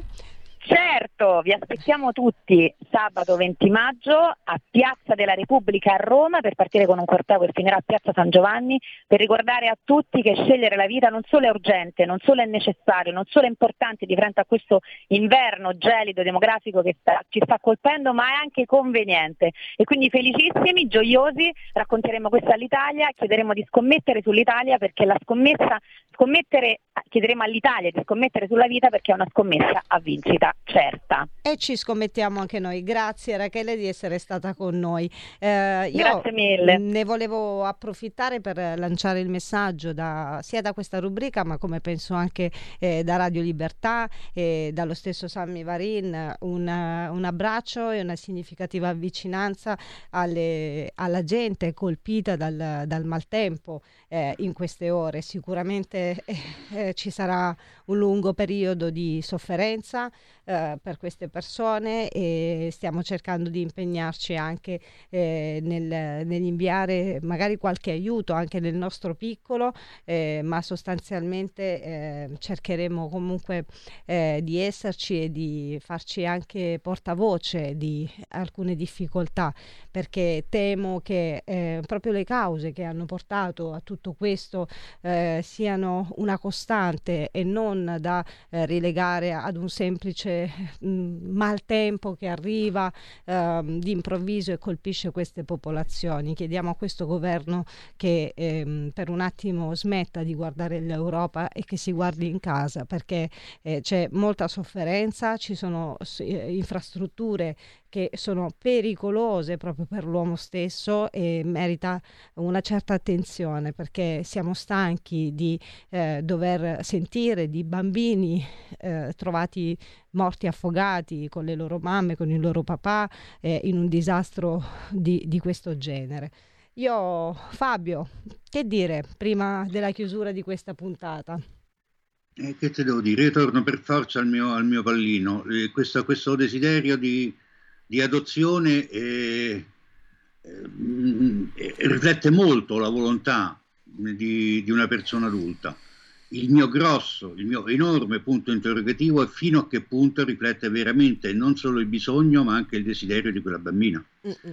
Certo, vi aspettiamo tutti sabato 20 maggio a Piazza della Repubblica a Roma per partire con un corteo che finirà a Piazza San Giovanni per ricordare a tutti che scegliere la vita non solo è urgente, non solo è necessario, non solo è importante di fronte a questo inverno gelido demografico che sta- ci sta colpendo, ma è anche conveniente. E quindi felicissimi, gioiosi, racconteremo questo all'Italia, chiederemo di scommettere sull'Italia perché la scommessa, scommettere, chiederemo all'Italia di scommettere sulla vita perché è una scommessa a vincita certa. E ci scommettiamo anche noi. Grazie Rachele di essere stata con noi. Eh, io Grazie mille. Ne volevo approfittare per lanciare il messaggio da- sia da questa rubrica, ma come penso anche eh, da Radio Libertà e dallo stesso Sammy Varin, un, un abbraccio e una significativa vicinanza alle- alla gente colpita dal, dal maltempo eh, in queste ore. Sicuramente eh, eh, ci sarà un lungo periodo di sofferenza eh, per queste persone e stiamo cercando di impegnarci anche eh, nel- nell'inviare magari qualche aiuto anche nel nostro piccolo, eh, ma sostanzialmente eh, cercheremo comunque eh, di esserci e di farci anche portavoce di alcune difficoltà perché temo che proprio le cause che hanno portato a tutto questo siano una costante e non da rilegare ad un semplice mh, maltempo che arriva ehm, d'improvviso e colpisce queste popolazioni. Chiediamo a questo governo che ehm, per un attimo smetta di guardare l'Europa e che si guardi in casa perché eh, c'è molta sofferenza, ci sono eh, infrastrutture che sono pericolose proprio per l'uomo stesso e merita una certa attenzione perché siamo stanchi di eh, dover sentire di bambini eh, trovati morti affogati con le loro mamme, con il loro papà eh, in un disastro di, di questo genere. Io, Fabio, che dire prima della chiusura di questa puntata? Eh, che te devo dire? Io torno per forza al mio, al mio pallino. Eh, questo, questo desiderio di, di adozione eh, mm, eh, riflette molto la volontà di, di una persona adulta. Il mio grosso, il mio enorme punto interrogativo è fino a che punto riflette veramente non solo il bisogno, ma anche il desiderio di quella bambina.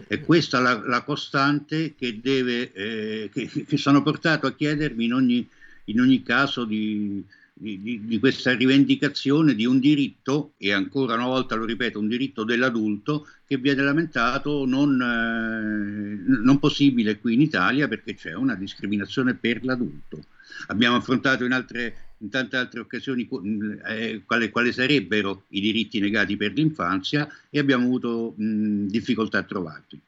E questa è la, la costante che, deve, eh, che, che sono portato a chiedermi in ogni, in ogni caso di, di, di- di questa rivendicazione di un diritto, e ancora una volta lo ripeto, un diritto dell'adulto che viene lamentato non, eh, non possibile qui in Italia perché c'è una discriminazione per l'adulto. Abbiamo affrontato in altre in tante altre occasioni eh, quali, sarebbero i diritti negati per l'infanzia e abbiamo avuto mh, difficoltà a trovarli.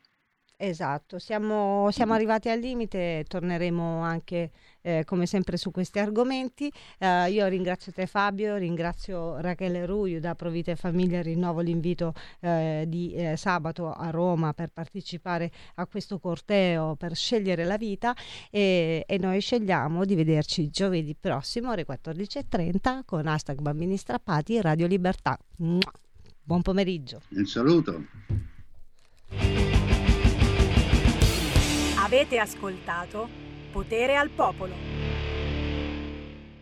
Esatto, siamo, siamo arrivati al limite, torneremo anche eh, come sempre su questi argomenti. Eh, io ringrazio te Fabio, ringrazio Rachele Ruiu da Provita e Famiglia, rinnovo l'invito eh, di eh, sabato a Roma per partecipare a questo corteo per scegliere la vita e, e noi scegliamo di vederci giovedì prossimo alle 14.30 con hashtag Bambini Strappati e Radio Libertà. Buon pomeriggio. Un saluto. Avete ascoltato Potere al Popolo.